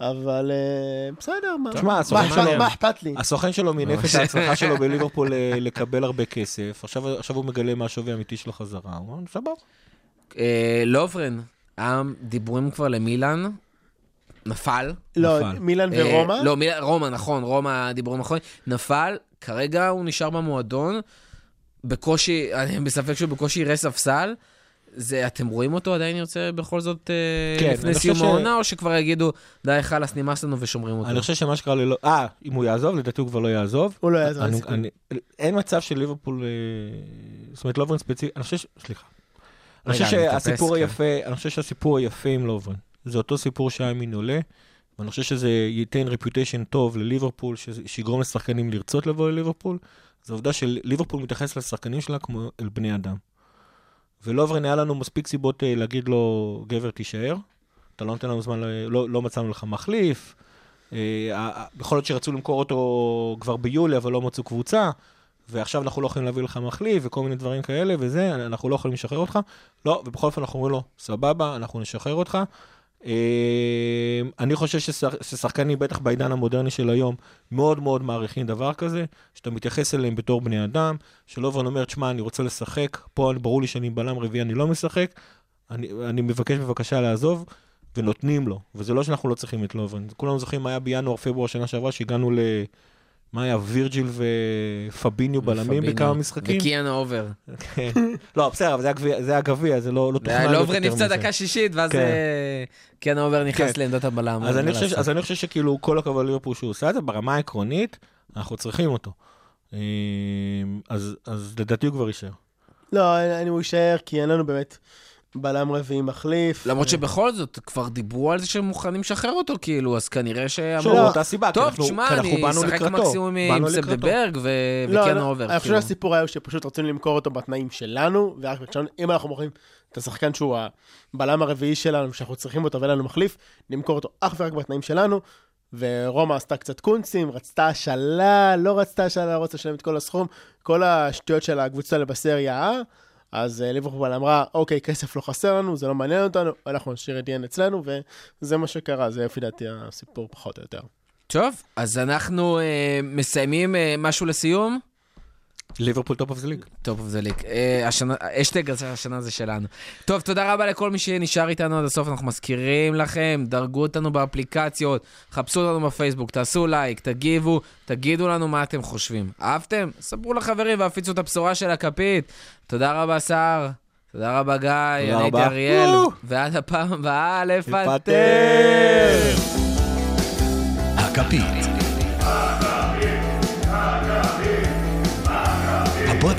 אבל אה, בסדר, מה- תשמע, מה הסוכן אכפת- שלו- מה אכפת לי? הסוכן שלו מינף את ההצלחה שלו בליברפול אה, לקבל הרבה כסף, עכשיו הוא מגלה מה השווי האמיתי של החזרה, הוא אומר, סבבה. אה, לוברן, דיבורים כבר למילאן, נפל. לא, נפל. מילאן אה, ורומא? לא, מיל- רומא, נכון, רומא, דיבורים אחרונים. נפל, כרגע הוא נשאר במועדון, בקושי, אני בספק שהוא בקושי יראה ספסל. זה, אתם רואים אותו עדיין יוצא בכל זאת אה, כן, לפני סיום חושב ש- העונה, או שכבר יגידו, די, חלאס, נמאס לנו ושומרים אותו? אני חושב שמה שקרה ללא... אה, אם הוא יעזוב, לדעתי הוא כבר לא יעזוב. הוא לא יעזוב, אני-. אני- אין מצב של ליברפול... אה, זאת אומרת, לוברן ספציפי... אני חושב ש... סליחה. אני חושב שהסיפור כן. היפה, אני חושב שהסיפור היפה עם לובן, זה אותו סיפור שהיה עם מינולה, ואני חושב שזה ייתן רפיוטיישן טוב לליברפול, שיגרום לשחקנים לרצות לבוא לליברפול, זו העובדה שליברפול מתייחס לשחקנים שלה כמו אל בני אדם. ולוברן היה לנו מספיק סיבות אה, להגיד לו, גבר תישאר, אתה לא נותן לנו זמן, לא, לא מצאנו לך מחליף, אה, אה, יכול להיות שרצו למכור אותו כבר ביולי, אבל לא מצאו קבוצה. ועכשיו אנחנו לא יכולים להביא לך מחליף וכל מיני דברים כאלה וזה, אנחנו לא יכולים לשחרר אותך. לא, ובכל אופן אנחנו אומרים לו, סבבה, אנחנו נשחרר אותך. אה, אני חושב ששח- ששחקנים, בטח בעידן המודרני של היום, מאוד מאוד מעריכים דבר כזה, שאתה מתייחס אליהם בתור בני אדם, שלוברן אומר, תשמע, אני רוצה לשחק, פה ברור לי שאני בלם רביעי, אני לא משחק, אני, אני מבקש בבקשה לעזוב, ונותנים לו. וזה לא שאנחנו לא צריכים את לוברן. כולנו זוכרים מה היה בינואר, פברואר שנה שעברה, שהגענו ל... מה היה? וירג'יל ופביניו בלמים. בכמה משחקים? וקיאנה הובר. כן. לא, בסדר, אבל זה זה הגביע, זה לא לא תוכנן לוברן יותר נפצע מזה. דקה שישית, ואז כן. אה, קיאן אובר נכנס כן. לעמדת הבלם. אז אני חושב- לעשות? אז אני חושב שכאילו כל הכבוד ליברפול שהוא עושה את זה, ברמה העקרונית, אנחנו צריכים אותו. אה, אז אז לדעתי הוא כבר יישאר. לא, אני הוא יישאר, כי אין לנו באמת בלם רביעי מחליף. למרות שבכל זאת, כבר דיברו על זה שהם מוכנים לשחרר אותו, כאילו, אז כנראה שאמרו... שוב, אותה סיבה, כי טוב, אנחנו- תשמע, כי אנחנו אני באנו אשחק לקראתו. מקסימום עם באנו לקראתו. סבדברג ו- לא, וקיאנה לא, הובר. אני חושב כאילו. שהסיפור היה שפשוט רצינו למכור אותו בתנאים שלנו, ורק אם אנחנו מוכרים את השחקן שהוא הבלם הרביעי שלנו, שאנחנו צריכים אותו ואין לנו מחליף, נמכור אותו אך ורק בתנאים שלנו. ורומא עשתה קצת קונצים, רצתה השאלה, לא רצתה השאלה, רצתה לשלם את כל הסכום, כל השטויות של הקבוצה לבסריה A, אז אה, ליברפול אמרה, אוקיי, כסף לא חסר לנו, זה לא מעניין אותנו, אנחנו נשאיר את דיאן אצלנו, וזה מה שקרה, זה לפי דעתי הסיפור פחות או יותר. טוב, אז אנחנו אה, מסיימים אה, משהו לסיום. ליברפול top of the league. טוב, the league. אה, השנה, האשטג הזה, השנה זה שלנו. טוב, תודה רבה לכל מי שנשאר איתנו עד הסוף. אנחנו מזכירים לכם, דרגו אותנו באפליקציות, חפשו אותנו בפייסבוק, תעשו לייק, תגיבו, תגידו לנו מה אתם חושבים. אהבתם? ספרו לחברים והפיצו את הבשורה של הכפית. תודה רבה, סער. תודה רבה, גיא. אני הייתי רבה. אריאל. ועד הפעם הבאה, לפטר. לפטר! הכפית.